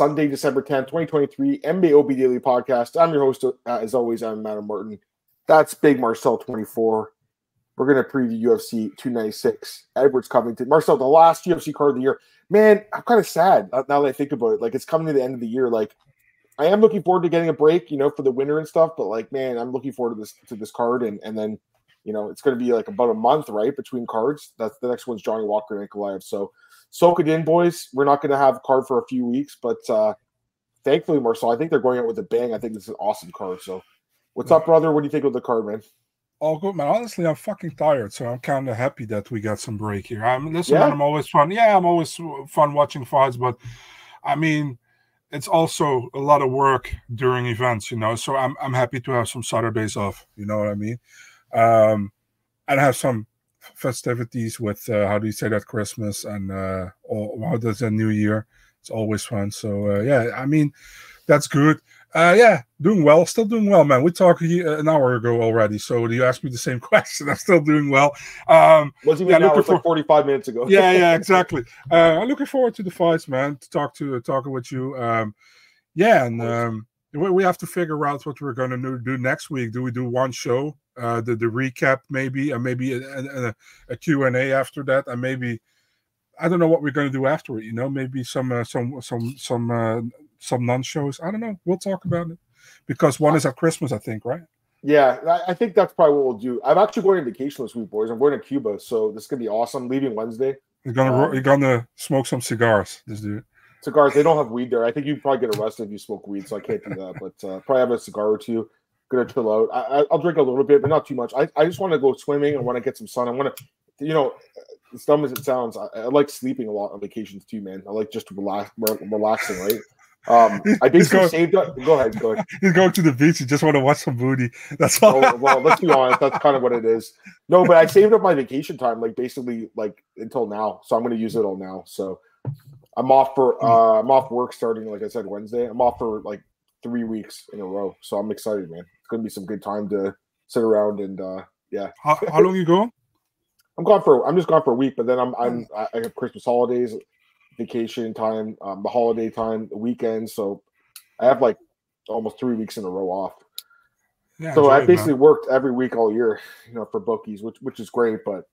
Sunday, December 10th, 2023, MMAOB Daily Podcast. I'm your host, uh, as always, I'm Adam Martin. That's Big Marcel 24. We're going to preview UFC 296, Edwards Covington. Marcel, the last UFC card of the year. Man, I'm kind of sad uh, now that I think about it. Like, it's coming to the end of the year. Like, I am looking forward to getting a break, you know, for the winter and stuff. But like, man, I'm looking forward to this to this card, and and then, you know, it's going to be like about a month, right, between cards. That's the next one's Johnny Walker and Ankalaev. So soak it in, boys. We're not going to have a card for a few weeks, but uh thankfully, Marcel, I think they're going out with a bang. I think this is an awesome card. So, what's up, brother? What do you think of the card, man? All good, man. Honestly, I'm fucking tired, so I'm kind of happy that we got some break here. I'm listen, yeah. man, I'm always fun. Yeah, I'm always fun watching fights, but I mean, it's also a lot of work during events, you know. So I'm I'm happy to have some Saturdays off. You know what I mean? Um, and have some festivities with uh, how do you say that Christmas and uh, or how does a New Year? It's always fun. So uh, yeah, I mean that's good. Uh, yeah, doing well. Still doing well, man. We talked an hour ago already, so you asked me the same question. I'm still doing well. Um, was even yeah, now? for, like 45 minutes ago. yeah, yeah, exactly. Uh, I'm looking forward to the fights, man. To talk to talking with you. Um, yeah, and um, we have to figure out what we're going to do next week. Do we do one show, uh, the the recap maybe, and maybe a, a, a Q and A after that, and maybe I don't know what we're going to do after it. You know, maybe some uh, some some some uh, some non shows. I don't know. We'll talk about it because one is at Christmas, I think, right? Yeah, I think that's probably what we'll do. I'm actually going on vacation this week, boys. I'm going to Cuba, so this is gonna be awesome. Leaving Wednesday. You're gonna um, you're gonna smoke some cigars, this dude. Cigars. They don't have weed there. I think you probably get arrested if you smoke weed, so I can't do that. But uh, probably have a cigar or two. Gonna chill out. I, will drink a little bit, but not too much. I, I just want to go swimming. I want to get some sun. I want to, you know, as dumb as it sounds, I, I, like sleeping a lot on vacations too, man. I like just relax, relaxing, right? Um, I basically going, saved up. Go ahead, go ahead. He's going to the beach. You just want to watch some booty. That's all. Oh, well, let's be honest. That's kind of what it is. No, but I saved up my vacation time, like basically, like until now. So I'm going to use it all now. So I'm off for. Hmm. Uh, I'm off work starting, like I said, Wednesday. I'm off for like three weeks in a row. So I'm excited, man. It's to be some good time to sit around and uh, yeah. How, how long you going? I'm gone for. I'm just gone for a week, but then I'm. I'm. I have Christmas holidays vacation time, um, the holiday time, the weekend. So I have like almost three weeks in a row off. Yeah, so I basically worked every week all year, you know, for bookies, which which is great. But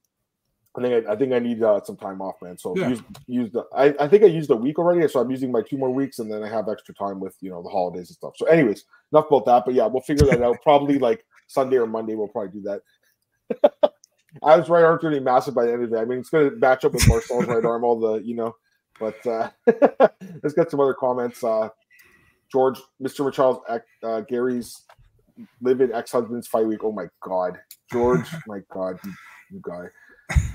I think I, I think I need uh, some time off, man. So yeah. use use the I, I think I used a week already, so I'm using my two more weeks, and then I have extra time with you know the holidays and stuff. So, anyways, enough about that. But yeah, we'll figure that out. Probably like Sunday or Monday, we'll probably do that. I was right arm turning massive by the end of it. I mean, it's going to match up with Marcel's right arm, all the you know but uh, let's get some other comments. Uh, George, Mr. Charles, uh, Gary's live-in ex-husband's fight week. Oh my god, George, my god, you, you guy.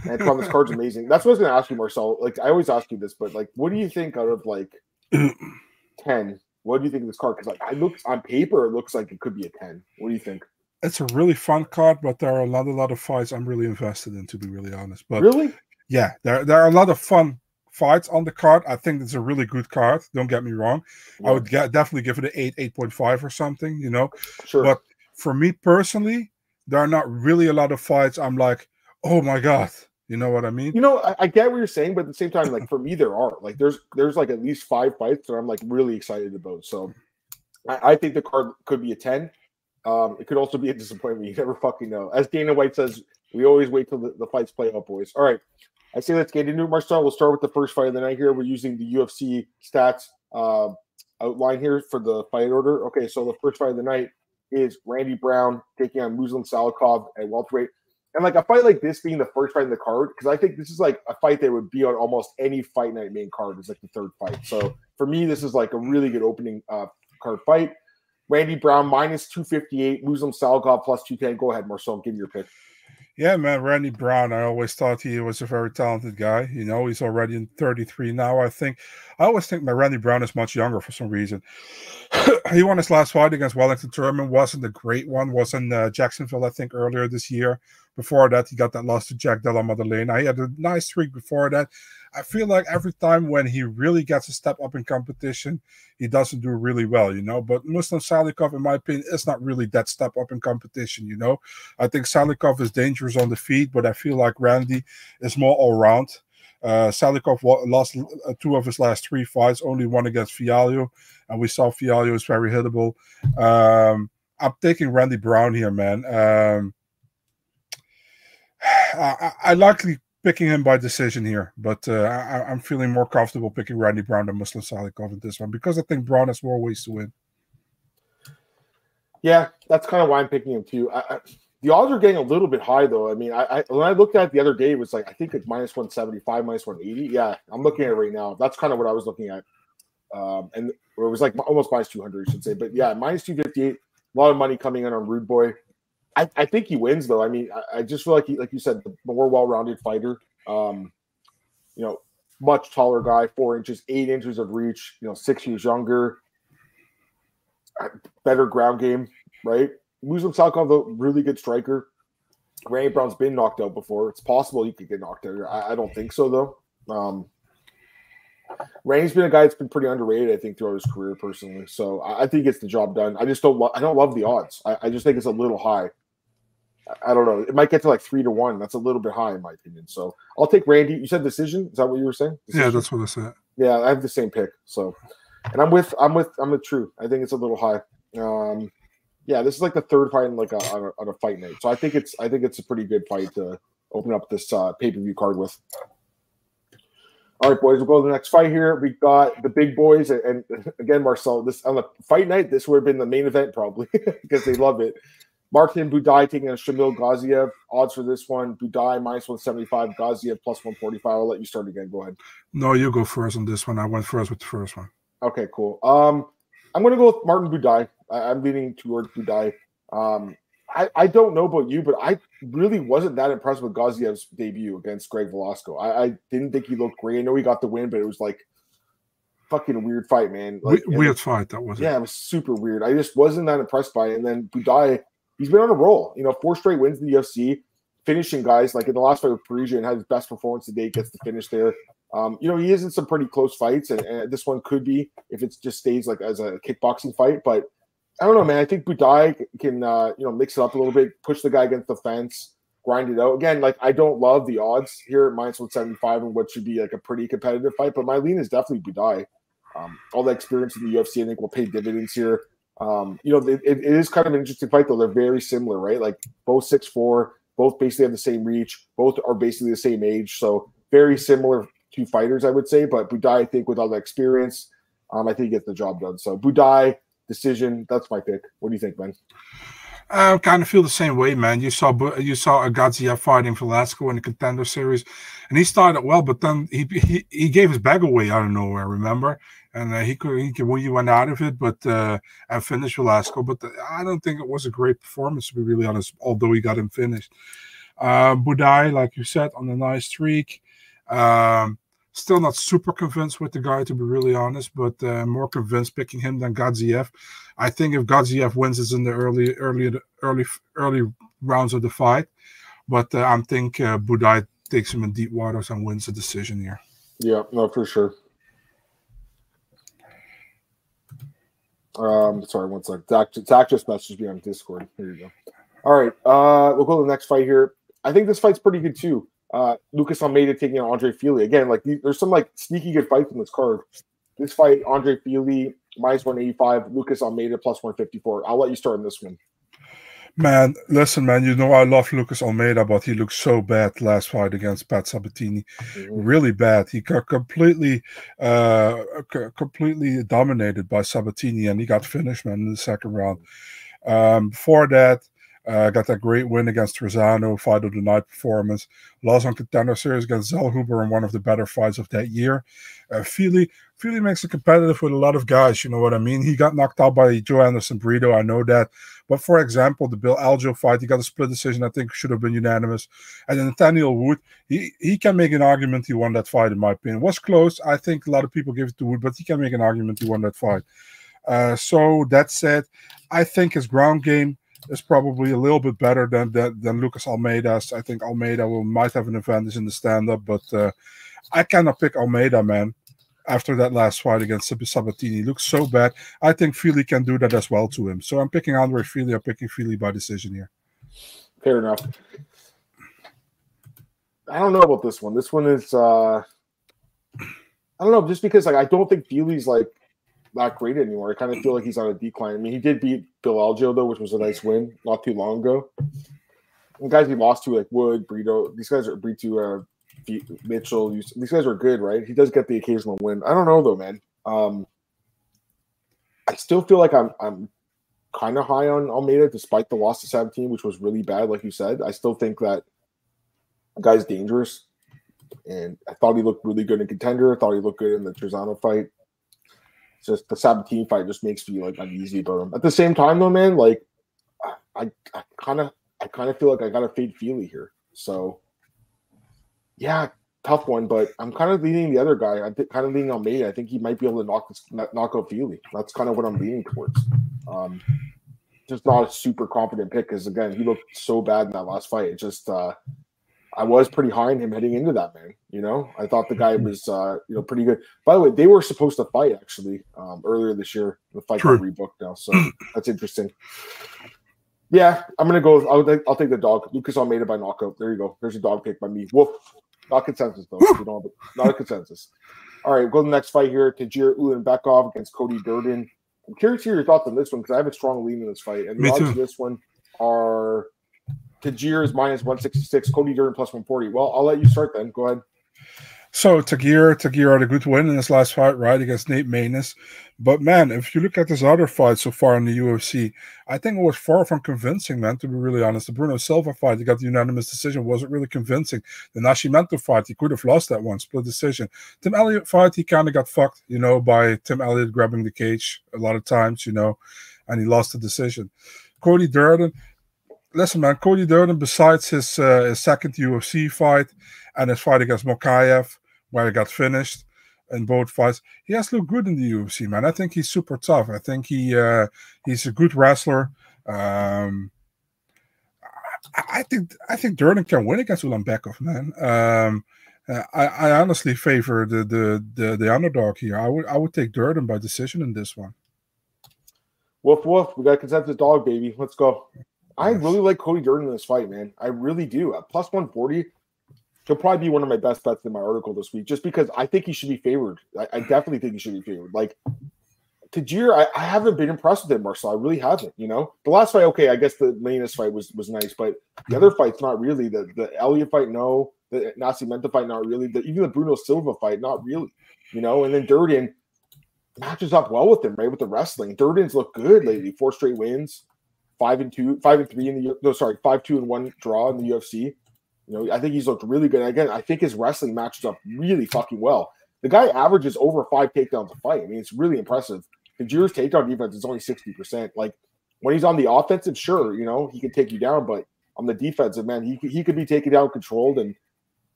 And Tom, this card's amazing. That's what I was going to ask you, Marcel. Like I always ask you this, but like, what do you think out of like ten? What do you think of this card? Because like, I look on paper, it looks like it could be a ten. What do you think? It's a really fun card, but there are a lot, a lot of fights I'm really invested in, to be really honest. But really, yeah, there there are a lot of fun fights on the card. I think it's a really good card. Don't get me wrong. Yeah. I would get, definitely give it an 8, 8.5 or something, you know. Sure. But for me personally, there are not really a lot of fights I'm like, oh my God. You know what I mean? You know, I, I get what you're saying, but at the same time, like for me, there are like there's there's like at least five fights that I'm like really excited about. So I, I think the card could be a 10. Um, it could also be a disappointment. You never fucking know. As Dana White says, we always wait till the, the fights play out, boys. All right. I say let's get into it, Marcel. We'll start with the first fight of the night here. We're using the UFC stats uh, outline here for the fight order. Okay, so the first fight of the night is Randy Brown taking on Muslim Salikhov at welterweight. And like a fight like this being the first fight in the card, because I think this is like a fight that would be on almost any fight night main card is like the third fight. So for me, this is like a really good opening uh, card fight. Randy Brown minus 258, Muslim Salikhov plus 210. Go ahead, Marcel, give me your pick. Yeah, man, Randy Brown. I always thought he was a very talented guy. You know, he's already in 33 now. I think I always think that Randy Brown is much younger for some reason. he won his last fight against Wellington Turman. wasn't a great one. Was in uh, Jacksonville, I think, earlier this year. Before that, he got that loss to Jack Della Maddalena. He had a nice streak before that. I feel like every time when he really gets a step up in competition, he doesn't do really well, you know. But Muslim Salikhov, in my opinion, is not really that step up in competition, you know. I think Salikhov is dangerous on the feet, but I feel like Randy is more all round. Uh, Salikhov lost uh, two of his last three fights, only one against Fialho, and we saw Fialho is very hittable. Um, I'm taking Randy Brown here, man. Um, I, I likely picking him by decision here, but uh, I, am feeling more comfortable picking Randy Brown than Muslim Salikhov in this one because I think Brown has more ways to win. Yeah, that's kind of why I'm picking him too. I, I, the odds are getting a little bit high though. I mean, I, when I looked at it the other day, it was like I think it's minus 175, minus 180. Yeah, I'm looking at it right now. That's kind of what I was looking at, um, and it was like almost minus 200, I should say. But yeah, minus 258. A lot of money coming in on Rude Boy. I, I think he wins though. I mean, I, I just feel like he, like you said, the more well-rounded fighter. Um, you know, much taller guy, four inches, eight inches of reach. You know, six years younger, better ground game, right? Muslim Salikhov, a really good striker. Randy Brown's been knocked out before. It's possible he could get knocked out. I, I don't think so though. Um, Randy's been a guy that's been pretty underrated, I think, throughout his career personally. So I, I think it's the job done. I just don't. Lo- I don't love the odds. I, I, just think it's a little high. I don't know. It might get to like three to one. That's a little bit high in my opinion. So I'll take Randy. You said decision. Is that what you were saying? Decision? Yeah, that's what I said. Yeah, I have the same pick. So, and I'm with I'm with I'm with True. I think it's a little high. Um, yeah, this is like the third fight in like a, on, a, on a fight night. So I think it's I think it's a pretty good fight to open up this uh, pay per view card with. All right, boys, we'll go to the next fight here. We got the big boys, and, and again, Marcel. This on the fight night, this would have been the main event probably because they love it. Martin Buday taking on Shamil Gaziev. Odds for this one: Buday minus one seventy five, Gaziev plus one forty five. I'll let you start again. Go ahead. No, you go first on this one. I went first with the first one. Okay, cool. Um, I'm going to go with Martin Buday. I, am leaning towards Buday. Um, I, I don't know about you, but I really wasn't that impressed with Gaziev's debut against Greg Velasco. I, I didn't think he looked great. I know he got the win, but it was like fucking weird fight, man. Like, weird fight that was. Yeah, it. it was super weird. I just wasn't that impressed by it. And then Buday he's been on a roll. You know, four straight wins in the UFC, finishing guys like in the last fight with Parisian had his best performance today, gets the finish there. Um, you know, he is in some pretty close fights, and, and, this one could be if it just stays like as a kickboxing fight. But I don't know, man. I think Buday can uh, you know mix it up a little bit, push the guy against the fence, grind it out. Again, like I don't love the odds here at minus one seventy five and what should be like a pretty competitive fight, but my lean is definitely Buday. Um, all the experience in the UFC, I think, will pay dividends here. Um, you know, it, it is kind of an interesting fight, though. They're very similar, right? Like both six four, both basically have the same reach, both are basically the same age, so very similar two fighters, I would say. But Buday, I think, with all the experience, um, I think he gets the job done. So Buday decision. That's my pick. What do you think, Ben? I kind of feel the same way, man. You saw you saw Agazia fighting Velasco in the contender series, and he started well, but then he he, he gave his bag away out of nowhere. Remember, and uh, he could he could you went out of it, but uh, and finished Velasco. But the, I don't think it was a great performance to be really honest. Although he got him finished, uh, Buday, like you said, on a nice streak. Um, still not super convinced with the guy to be really honest, but uh, more convinced picking him than Gaziev. I think if Gaziev wins, it's in the early, early, early, early rounds of the fight. But uh, I think uh, Buday takes him in deep waters and wins the decision here. Yeah, no, for sure. Um, sorry, one sec. Zach, just messaged me on Discord. Here you go. All right, uh, we'll go to the next fight here. I think this fight's pretty good too. Uh, Lucas Almeida taking on Andre Fili again. Like there's some like sneaky good fights in this card. This fight, Andre Fili minus 185, Lucas Almeida plus 154. I'll let you start on this one. Man, listen, man. You know I love Lucas Almeida, but he looked so bad last fight against Pat Sabatini. Mm-hmm. Really bad. He got completely, uh, c- completely dominated by Sabatini, and he got finished, man, in the second round. Um, before that, uh, got that great win against Trizano, fight of the night performance. Lost on contender series against Zellhuber in one of the better fights of that year. Uh, Fili, Fili makes it competitive with a lot of guys. You know what I mean? He got knocked out by Joanderson Brito. I know that. But for example, the Bill Algeo fight, he got a split decision. I think should have been unanimous. And then Nathaniel Wood, he, he can make an argument he won that fight, in my opinion. Was close. I think a lot of people give it to Wood, but he can make an argument he won that fight. Uh, so that said, I think his ground game is probably a little bit better than than, than Lucas Almeida's. I think Almeida will might have an advantage in the stand up, but uh, I cannot pick Almeida, man. After that last fight against Sabatini, looks so bad. I think Fili can do that as well to him. So I'm picking Andre Fili. I'm picking Fili by decision here. Fair enough. I don't know about this one. This one is uh I don't know, just because like I don't think Fili's like not great anymore. I kind of feel like he's on a decline. I mean, he did beat Bill Algeo though, which was a nice win not too long ago. And guys he lost to like Wood, Brito, these guys are Brito, uh, Mitchell. These guys are good, right? He does get the occasional win. I don't know though, man. Um, I still feel like I'm I'm kind of high on Almeida despite the loss to 17, which was really bad, like you said. I still think that guy's dangerous. And I thought he looked really good in contender. I thought he looked good in the Trizano fight. Just the 17 fight just makes me like uneasy about him. At the same time, though, man, like I kind of I kind of feel like I got to fade Fili here. So yeah, tough one, but I'm kind of leaning the other guy. I'm kind of leaning on me. I think he might be able to knock this, knock out Fili. That's kind of what I'm leaning towards. Um, just not a super confident pick because again, he looked so bad in that last fight. It just uh, I was pretty high on him heading into that man. You know, I thought the guy was uh, you know pretty good. By the way, they were supposed to fight actually um, earlier this year. The fight got rebooked now, so that's interesting. Yeah, I'm gonna go. I'll, I'll take the dog. Lucas Almeida by knockout. There you go. There's a dog pick by me. Woof. Not consensus though. you don't have not a consensus. All right, we'll go to the next fight here. Tagir Ulanbekov against Cody Durden. I'm curious to hear your thoughts on this one because I have a strong lean in this fight. And the odds of this one are Tagir is minus 166, Cody Durden plus 140. Well, I'll let you start then. Go ahead. So Tagir, Tagir had a good win in his last fight, right, against Nate Maness. But man, if you look at his other fights so far in the UFC, I think it was far from convincing, man, to be really honest. The Bruno Silva fight, he got the unanimous decision, wasn't really convincing. The Nascimento fight, he could have lost that one, split decision. Tim Elliott fight, he kind of got fucked, you know, by Tim Elliott grabbing the cage a lot of times, you know, and he lost the decision. Cody Durden, listen, man, Cody Durden, besides his, uh, his second UFC fight and his fight against Mokaev, where he got finished in both fights. He has looked good in the UFC, man. I think he's super tough. I think he uh, he's a good wrestler. Um, I, think I think Durden can win against Ulanbekov, man. Um, I, I honestly favor the, the the the underdog here. I would I would take Durden by decision in this one. Woof woof. We got consensus dog, baby. Let's go. I really like Cody Durden in this fight, man. I really do. At plus 140, he'll probably be one of my best bets in my article this week, just because I think he should be favored. I, I definitely think he should be favored. Like Tagir, I, I, haven't been impressed with him, Marcel. I really haven't. You know, the last fight, okay, I guess the Maness fight was was nice, but the other fights, not really. The the Elliott fight, no. The Nascimento fight, not really. The, even the Bruno Silva fight, not really. You know, and then Durden matches up well with him, right? With the wrestling, Durden's looked good lately. Four straight wins, five and two, five and three in the no, sorry, five two and one draw in the UFC. You know, I think he's looked really good. Again, I think his wrestling matches up really fucking well. The guy averages over five takedowns a fight. I mean, it's really impressive. Tagir's takedown defense is only 60%. Like when he's on the offensive, sure, you know, he can take you down, but on the defensive, man, he, he could be taken down controlled. And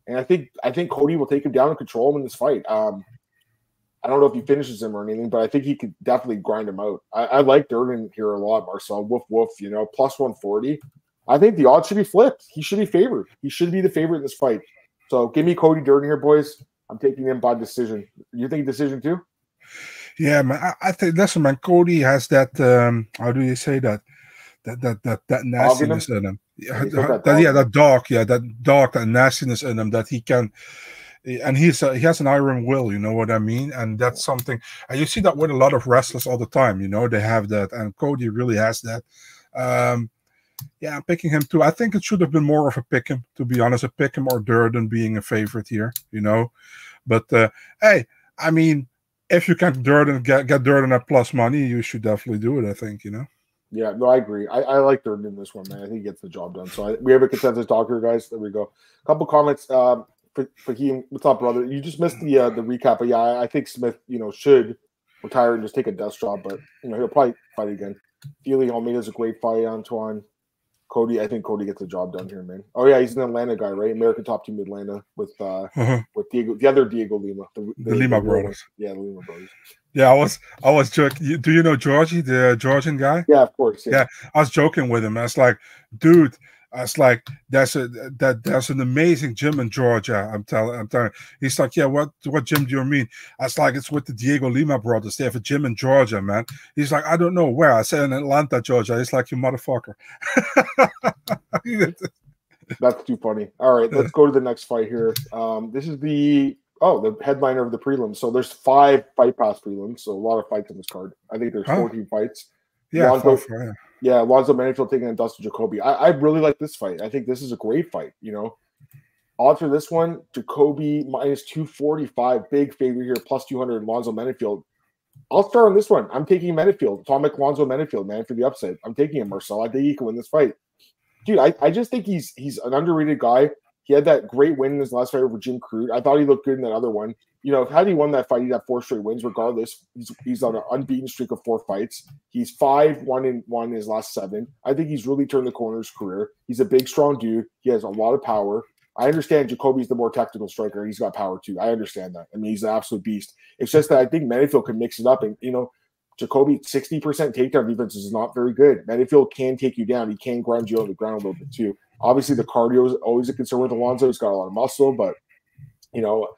and I think I think Cody will take him down and control him in this fight. Um, I don't know if he finishes him or anything, but I think he could definitely grind him out. I, I like Durden here a lot, Marcel. Woof woof, you know, plus 140. I think the odds should be flipped. He should be favored. He should be the favorite in this fight. So give me Cody Durden here, boys. I'm taking him by decision. You think decision too? Yeah, man. I, I think listen, man. Cody has that. um How do you say that? That that that that nastiness in him. Yeah, that, that, yeah, that dark, Yeah, that dog, that nastiness in him that he can. And he's a, he has an iron will, you know what I mean, and that's something. And you see that with a lot of wrestlers all the time. You know, they have that, and Cody really has that. Um, yeah, I'm picking him too. I think it should have been more of a pick him, to be honest, a pick him or Durden being a favorite here, you know. But uh, hey, I mean, if you can Durden get get Durden at plus money, you should definitely do it. I think, you know. Yeah, no, I agree. I, I like Durden in this one, man. I think he gets the job done. So I, we have a consensus talk guys. There we go. A couple comments. Um, Fahim, what's up, brother? You just missed the uh, the recap, but yeah, I, I think Smith, you know, should retire and just take a desk job, but you know he'll probably fight again. Fili Almeida's a great fight, Antoine. Cody, I think Cody gets the job done here, man. Oh yeah, he's an Atlanta guy, right? American top team Atlanta with uh uh-huh. with Diego, the other Diego Lima, the, the, the Lima the brothers. Yeah, the Lima brothers. Yeah, I was I was joking. Do you know Georgie, the Georgian guy? Yeah, of course. Yeah. yeah, I was joking with him. I was like, dude, it's like that's a that there's an amazing gym in Georgia. I'm telling I'm telling. He's like, yeah, what what gym do you mean? I was like, it's with the Diego Lima brothers. They have a gym in Georgia, man. He's like, I don't know where. I said in Atlanta, Georgia. He's like, you motherfucker. That's too funny. All right, let's go to the next fight here. Um, this is the oh the headliner of the prelims. So there's five fight pass prelims, so a lot of fights on this card. I think there's 14 fights. Yeah, Lonzo, five, yeah. Yeah, Lonzo Menifield taking on Dustin Jacoby. I, I really like this fight. I think this is a great fight. You know, odds for this one: Jacoby minus 245, big favorite here, plus 200. Lonzo Menifield. I'll start on this one. I'm taking Menifield, Atomic Lonzo Menifield, man, for the upside. I'm taking him, Marcel. I think he can win this fight. Dude, I, I just think he's he's an underrated guy. He had that great win in his last fight over Jim Crute. I thought he looked good in that other one. You know, had he won that fight, he'd have four straight wins. Regardless, he's, he's on an unbeaten streak of four fights. He's five one in one in his last seven. I think he's really turned the corner his career. He's a big, strong dude. He has a lot of power. I understand Jacoby's the more technical striker. He's got power too. I understand that. I mean, he's an absolute beast. It's just that I think Menifield can mix it up. And, you know, Jacoby, 60% takedown defense is not very good. Menifield can take you down. He can grind you on the ground a little bit too. Obviously, the cardio is always a concern with Alonzo. He's got a lot of muscle, but, you know,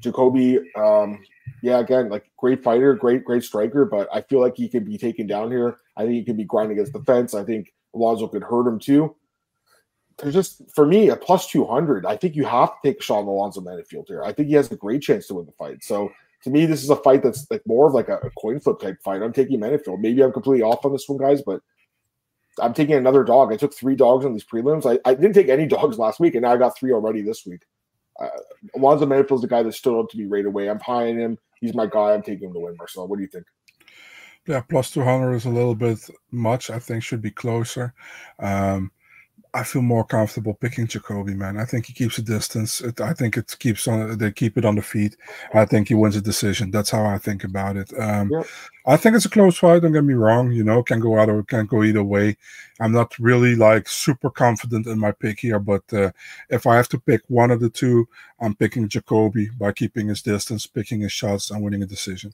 Jacoby, um, yeah, again, like great fighter, great, great striker, but I feel like he could be taken down here. I think he could be grinding against the fence. I think Alonzo could hurt him too there's just for me a plus 200 i think you have to take sean alonzo menifield here i think he has a great chance to win the fight so to me this is a fight that's like more of like a, a coin flip type fight i'm taking menifield maybe i'm completely off on this one guys but i'm taking another dog. I took three dogs on these prelims. I, I didn't take any dogs last week and now i got three already this week. Uh, alonzo menifield's the guy that stood up to be right away. I'm high him. He's my guy. I'm taking him to win marcel what do you think? Yeah plus 200 is a little bit much. I think should be closer. Um I feel more comfortable picking Jacoby, man. I think he keeps a distance. It, I think it keeps on. They keep it on the feet. I think he wins a decision. That's how I think about it. Um, yep. I think it's a close fight. Don't get me wrong. You know, can go out or can go either way. I'm not really like super confident in my pick here, but uh, if I have to pick one of the two, I'm picking Jacoby by keeping his distance, picking his shots, and winning a decision.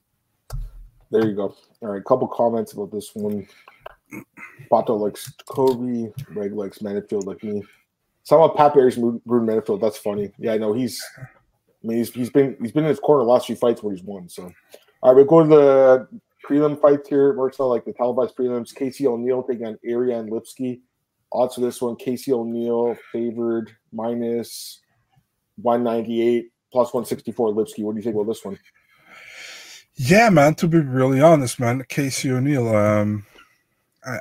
There you go. All right, couple comments about this one. Pato likes Kobe. Reg likes Menifield like me. Somehow Pat Barry's Ruben Menifield. That's funny. Yeah, I know he's. I mean, he's, he's been he's been in his corner last few fights where he's won. So, all right, we go to the prelim fights here. Marcel, like the televised prelims. Casey O'Neill taking on Ariane Lipski. Odds for this one: Casey O'Neill favored minus one ninety eight plus one sixty four. Lipski. What do you think about this one? Yeah, man. To be really honest, man, Casey O'Neill. Um, I,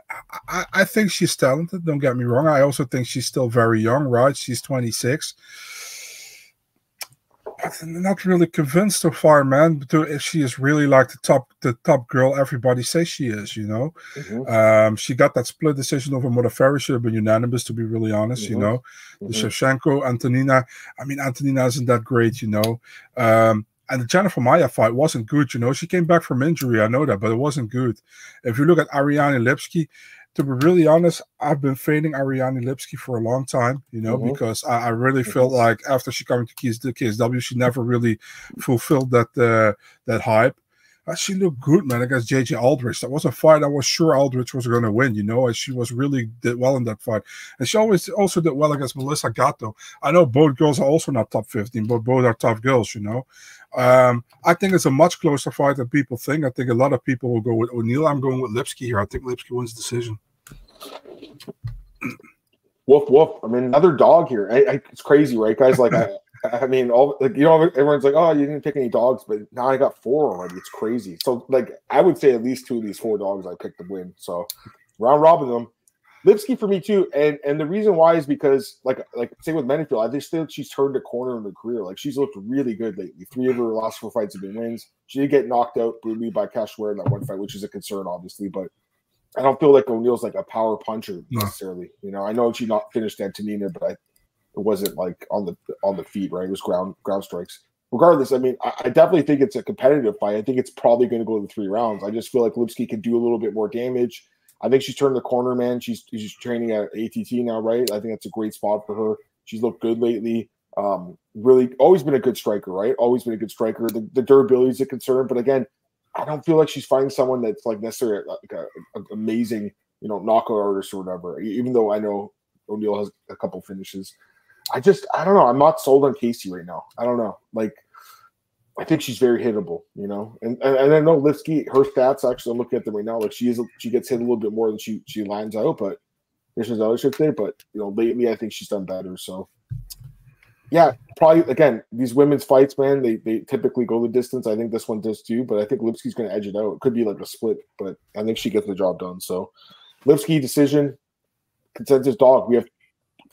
I, I think she's talented. Don't get me wrong. I also think she's still very young, right? She's 26. But I'm not really convinced so far, man. If she is really like the top, the top girl everybody says she is, you know. Mm-hmm. Um, she got that split decision over Modafferi. Should have been unanimous, to be really honest, mm-hmm. you know. Mm-hmm. The Shevchenko, Antonina. I mean, Antonina isn't that great, you know. Um, and the Jennifer Maia fight wasn't good. You know, she came back from injury. I know that, but it wasn't good. If you look at Ariane Lipski, to be really honest, I've been fading Ariane Lipski for a long time, you know, mm-hmm. because I, I really mm-hmm. felt like after she came to KSW, she never really fulfilled that uh, that hype. She looked good, man, against JJ Aldrich. That was a fight I was sure Aldrich was going to win, you know, and she was really did well in that fight. And she always also did well against Melissa Gatto. I know both girls are also not top 15, but both are tough girls, you know. Um, I think it's a much closer fight than people think. I think a lot of people will go with O'Neill. I'm going with Lipski here. I think Lipski wins the decision. Woof woof. I mean, another dog here. I, I, it's crazy, right, guys? Like, I, I mean, all like you know, everyone's like, "Oh, you didn't pick any dogs," but now I got four already. It's crazy. So, like, I would say at least two of these four dogs I picked to win. So, round robin them. Lipski for me too, and and the reason why is because like like same with Menifield, I just think she's turned a corner in her career. Like she's looked really good lately. Three of her last four fights have been wins. She did get knocked out brutally by Cachoeira in that one fight, which is a concern, obviously. But I don't feel like O'Neill's like a power puncher necessarily. No. You know, I know she not finished Antonina, but I, it wasn't like on the on the feet, right? It was ground ground strikes. Regardless, I mean, I, I definitely think it's a competitive fight. I think it's probably going to go to three rounds. I just feel like Lipski can do a little bit more damage I think she's turned the corner, man. She's she's training at ATT now, right? I think that's a great spot for her. She's looked good lately. Um, really, always been a good striker, right? Always been a good striker. The, the durability is a concern, but again, I don't feel like she's fighting someone that's like necessarily like an amazing, you know, knockout artist or whatever. Even though I know O'Neill has a couple finishes, I just I don't know. I'm not sold on Casey right now. I don't know. Like I think she's very hittable, you know. And and, and I know Lipski, her stats actually I'm looking at them right now. Like she is she gets hit a little bit more than she she lines out, but there's This other shit there. but you know, lately I think she's done better. So yeah, probably again, these women's fights, man, they they typically go the distance. I think this one does too, but I think Lipski's gonna edge it out. It could be like a split, but I think she gets the job done. So Lipski decision, consensus dog. We have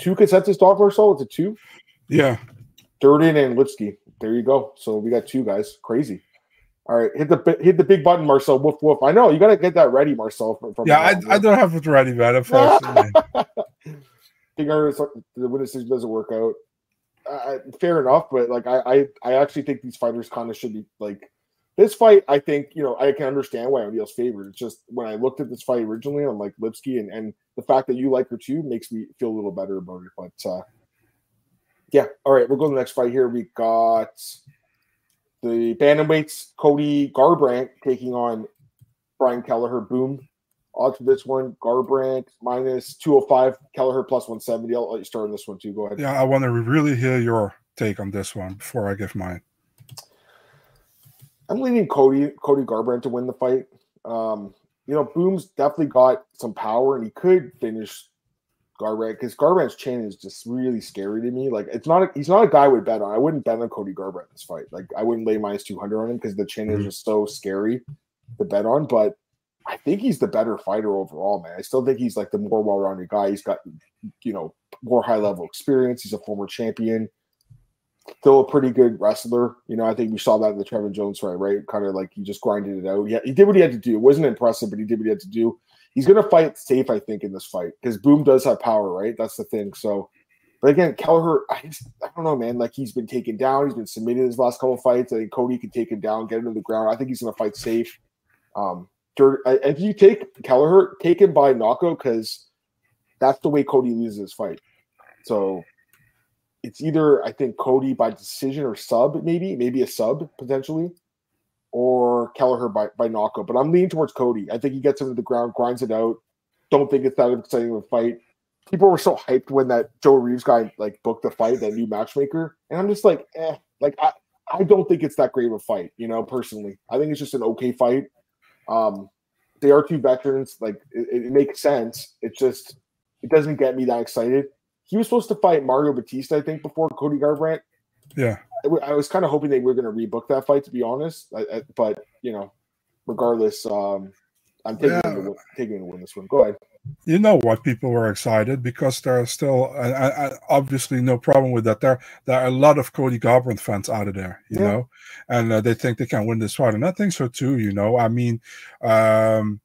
two consensus dog Marcel. It's a two. Yeah. Durden and Lipski. There you go. So we got two guys. Crazy. All right, hit the hit the big button, Marcel. Woof woof. I know you got to get that ready, Marcel. From, from yeah, I, I, don't have it ready, man. Unfortunately, think the win decision doesn't work out. Uh, fair enough, but like I, I, I actually think these fighters kind of should be like this fight. I think you know I can understand why O'Neill's favored. It's just when I looked at this fight originally, I'm like Lipski, and and the fact that you like her too makes me feel a little better about it. But uh, yeah, all right, we'll go to the next fight here. We got the bantamweights, Cody Garbrandt taking on Brian Kelleher. Boom. Odds for this one, Garbrandt minus 205, Kelleher plus 170. I'll let you start on this one too. Go ahead. Yeah, I want to really hear your take on this one before I give mine. I'm leaning Cody Cody Garbrandt to win the fight. Um, you know, Boom's definitely got some power and he could finish Garbrandt because Garbrandt's chin is just really scary to me. Like it's not a, he's not a guy I would bet on. I wouldn't bet on Cody Garbrandt this fight. Like I wouldn't lay minus two hundred on him because the chin mm-hmm. is just so scary to bet on. But I think he's the better fighter overall, man. I still think he's like the more well-rounded guy. He's got you know more high-level experience. He's a former champion. Still a pretty good wrestler. You know, I think we saw that in the Trevin Jones fight, right? Kind of like he just grinded it out. Yeah, he did what he had to do. It wasn't impressive, but he did what he had to do he's going to fight safe, I think, in this fight because Boom does have power, right? That's the thing. So, but again, Kelleher, I just, I don't know, man. Like he's been taken down, he's been submitted his last couple fights. I think Cody can take him down, get him to the ground. I think he's going to fight safe. Um, if you take Kelleher, take him by knockout because that's the way Cody loses his fight. So it's either I think Cody by decision or sub, maybe, maybe a sub potentially or Kelleher by, by knockout. But I'm leaning towards Cody. I think he gets him to the ground, grinds it out. Don't think it's that exciting of a fight. People were so hyped when that Joe Reeves guy like booked the fight, that new matchmaker. And I'm just like, eh, like I, I don't think it's that great of a fight, you know, personally. I think it's just an okay fight. Um, they are two veterans, like it, it makes sense. It just it doesn't get me that excited. He was supposed to fight Mario Bautista, I think, before Cody Garbrandt. Yeah. I was kind of hoping they were going to rebook that fight, to be honest. I, I, but you know, regardless, um, I'm taking yeah. to win, taking to win this one. Go ahead. You know what? People were excited because there are still, obviously, no problem with that. There, there are a lot of Cody Garbrandt fans out of there, you yeah. know, and uh, they think they can win this fight, and I think so too. You know, I mean, um,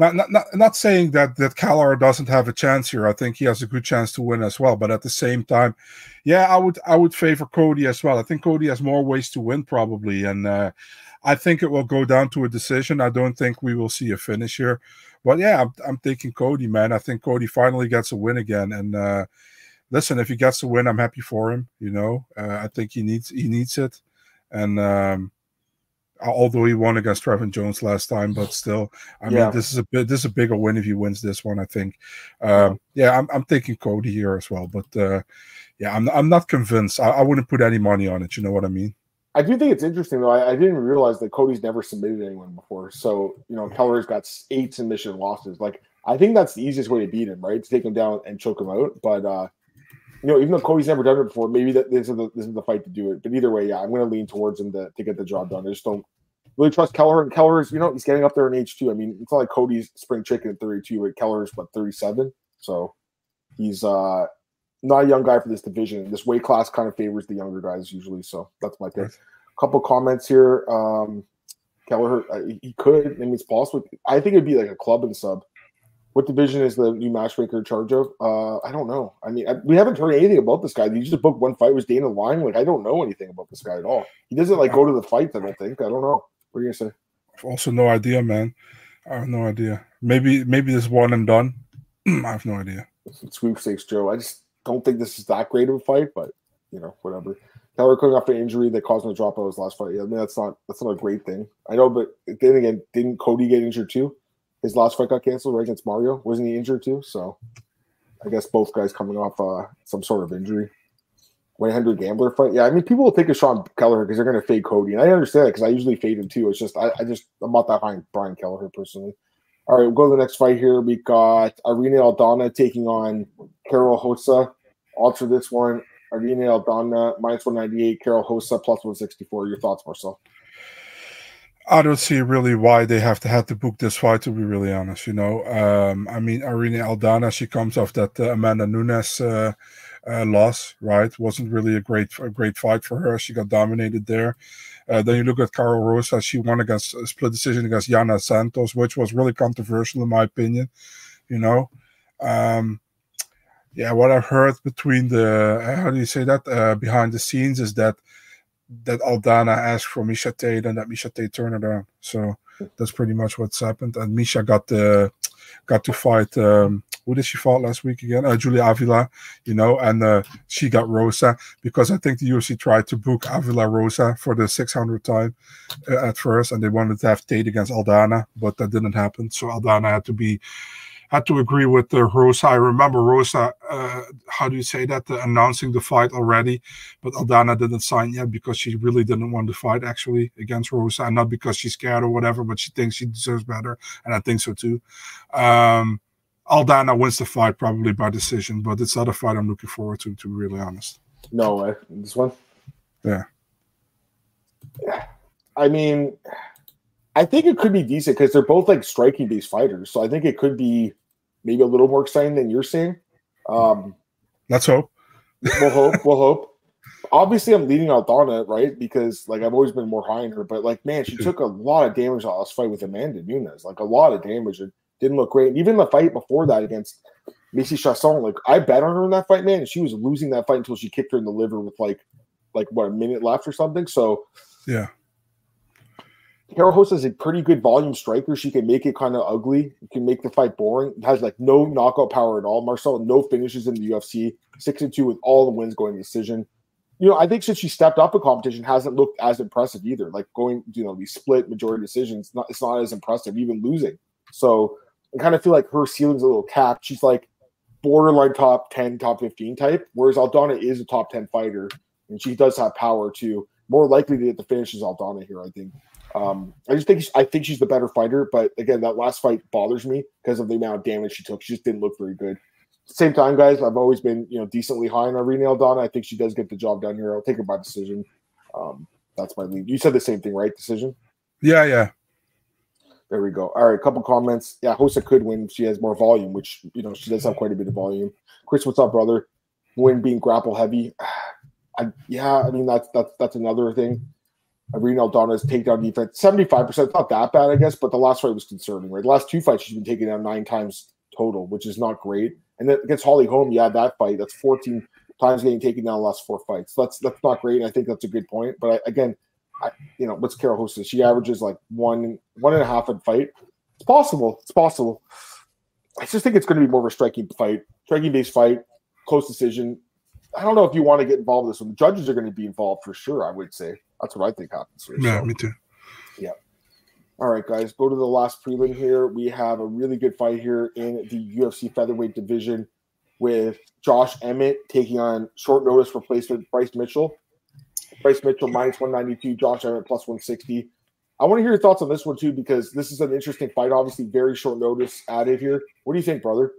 not, not, not, saying that that Kelleher doesn't have a chance here. I think he has a good chance to win as well. But at the same time, yeah, I would I would favor Cody as well. I think Cody has more ways to win probably, and uh, I think it will go down to a decision. I don't think we will see a finish here. But yeah, I'm, I'm taking Cody, man. I think Cody finally gets a win again, and uh, listen, if he gets a win, I'm happy for him. You know, uh, I think he needs he needs it, and. Um, although he won against Trevin Jones last time, but still, I yeah. mean, this is a bit this is a bigger win if he wins this one. I think. Um, yeah, I'm I'm taking Cody here as well, but uh, yeah, I'm I'm not convinced. I, I, wouldn't put any money on it. You know what I mean? I do think it's interesting though. I, I didn't realize that Cody's never submitted anyone before. So you know, Kelleher's got eight submission losses. Like I think that's the easiest way to beat him, right? To take him down and choke him out. But uh, you know, even though Cody's never done it before, maybe that this is the this is the fight to do it. But either way, yeah, I'm going to lean towards him to, to get the job done. I just don't really trust Kelleher. And Kelleher's, you know, he's getting up there in age two. I mean, it's not like Cody's spring chicken at 32, but Kelleher's what 37. So he's uh not a young guy for this division. This weight class kind of favors the younger guys usually. So that's my pick. A couple comments here. Um Kelleher, uh, he could. I mean, it's possible. I think it'd be like a club and sub. What division is the new matchmaker in charge of? Uh, I don't know. I mean, I, we haven't heard anything about this guy. He just booked one fight. with Dana lying? Like, I don't know anything about this guy at all. He doesn't like go to the fights. I don't think. I don't know. What are you gonna say? Also, no idea, man. I have no idea. Maybe, maybe this one and done. I have no idea. Sweepstakes, Joe. I just don't think this is that great of a fight, but you know, whatever. Kelleher coming off an injury that caused him to drop out his last fight. I mean, that's not that's not a great thing. I know, but then again, didn't Cody get injured too? His last fight got canceled right against Mario. Wasn't he injured too? So I guess both guys coming off uh, some sort of injury. 100 gambler fight. Yeah, I mean, people will take a on Kelleher because they're going to fade Cody, and I understand that because I usually fade him too. It's just I, I just I'm not that high on Brian Kelleher personally. All right, we'll go to the next fight here. We got Irene Aldana taking on Karol Rosa. For this one: Irene Aldana minus one ninety eight, Karol Rosa plus one sixty four. Your thoughts, Marcel? I don't see really why they have to have to book this fight. To be really honest, you know, um, I mean, Irene Aldana, she comes off that uh, Amanda Nunes uh, uh, loss, right? Wasn't really a great a great fight for her. She got dominated there. Uh, then you look at Karol Rosa, she won against a split decision against Yana Santos, which was really controversial in my opinion. You know, um, yeah, what I've heard between the how do you say that uh, behind the scenes is that that Aldana asked for Miesha Tate and that Miesha Tate turned it down. So that's pretty much what's happened. And Miesha got the got to fight. Um, who did she fight last week again? Uh, Julia Avila, you know, and uh, she got Rosa because I think the UFC tried to book Avila Rosa for the 600 time uh, at first, and they wanted to have Tate against Aldana, but that didn't happen. So Aldana had to be had to agree with uh, Rosa. I remember Rosa, uh, how do you say that, uh, announcing the fight already, but Aldana didn't sign yet because she really didn't want to fight actually against Rosa, and not because she's scared or whatever, but she thinks she deserves better, and I think so too. Um, Aldana wins the fight probably by decision, but it's not a fight I'm looking forward to, to be really honest. No way. This one? Yeah. Yeah. I mean, I think it could be decent because they're both like striking based fighters. So I think it could be maybe a little more exciting than you're seeing. Um, Let's hope. we'll hope. We'll hope. Obviously, I'm leading Aldana, right? Because like I've always been more high on her, but like man, she took a lot of damage on this fight with Amanda Nunes, like a lot of damage, and didn't look great. And even the fight before that against Macy Chiasson, like I bet on her in that fight, man, and she was losing that fight until she kicked her in the liver with like like what a minute left or something. So yeah, Rosa is a pretty good volume striker. She can make it kind of ugly. You can make the fight boring. Has like no knockout power at all. Marcel, no finishes in the UFC. Six and two with all the wins going decision. You know, I think since she stepped up in competition, hasn't looked as impressive either. Like going, you know, these split majority decisions, not it's not as impressive, even losing. So I kind of feel like her ceiling's a little capped. She's like borderline top 10, top 15 type, whereas Aldana is a top 10 fighter and she does have power too. More likely to get the finishes Aldana here, I think. Um, I just think I think she's the better fighter, but again, that last fight bothers me because of the amount of damage she took. She just didn't look very good. Same time, guys, I've always been you know decently high on Irene Aldana. I think she does get the job done here. I'll take her by decision. Um, that's my lead. You said the same thing, right? Decision. Yeah, yeah. There we go. All right, a couple comments. Yeah, Rosa could win. She has more volume, which you know she does have quite a bit of volume. Chris, what's up, brother? Win being grapple heavy. I, yeah, I mean that's that's that's another thing. Irene Aldana's takedown defense, 75%, not that bad, I guess, but the last fight was concerning, right? The last two fights, she's been taken down nine times total, which is not great. And then against Holly Holm, yeah, that fight, that's 14 times getting taken down the last four fights. That's that's not great. I think that's a good point. But I, again, I, you know, what's Karol Rosa? She averages like one, one and a half a fight. It's possible. It's possible. I just think it's going to be more of a striking fight, striking based fight, close decision. I don't know if you want to get involved in this one. The judges are going to be involved for sure, I would say. That's what I think happens. Here, yeah, so. me too. Yeah. All right, guys, go to the last prelim here. We have a really good fight here in the UFC featherweight division with Josh Emmett taking on short notice replacement Bryce Mitchell. Bryce Mitchell minus 192, Josh Emmett plus 160. I want to hear your thoughts on this one too, because this is an interesting fight. Obviously, very short notice added here. What do you think, brother?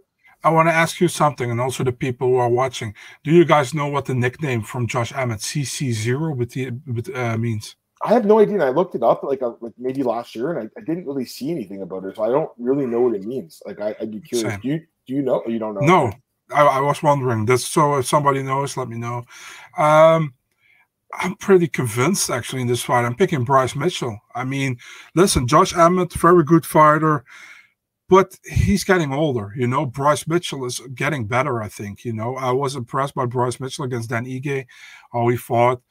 I want to ask you something, and also the people who are watching. Do you guys know what the nickname from Josh Emmett CC Zero with the with, uh, means? I have no idea. And I looked it up like a, uh, like maybe last year, and I, I, didn't really see anything about it, so I don't really know what it means. Like I, would be curious. Same. Do you do you know? you don't know? No, I, I was wondering. This so if somebody knows, let me know. Um, I'm pretty convinced actually in this fight. I'm picking Bryce Mitchell. I mean, listen, Josh Emmett, very good fighter but he's getting older. You know, Bryce Mitchell is getting better. I think. You know, I was impressed by Bryce Mitchell against Dan Ige, how he fought.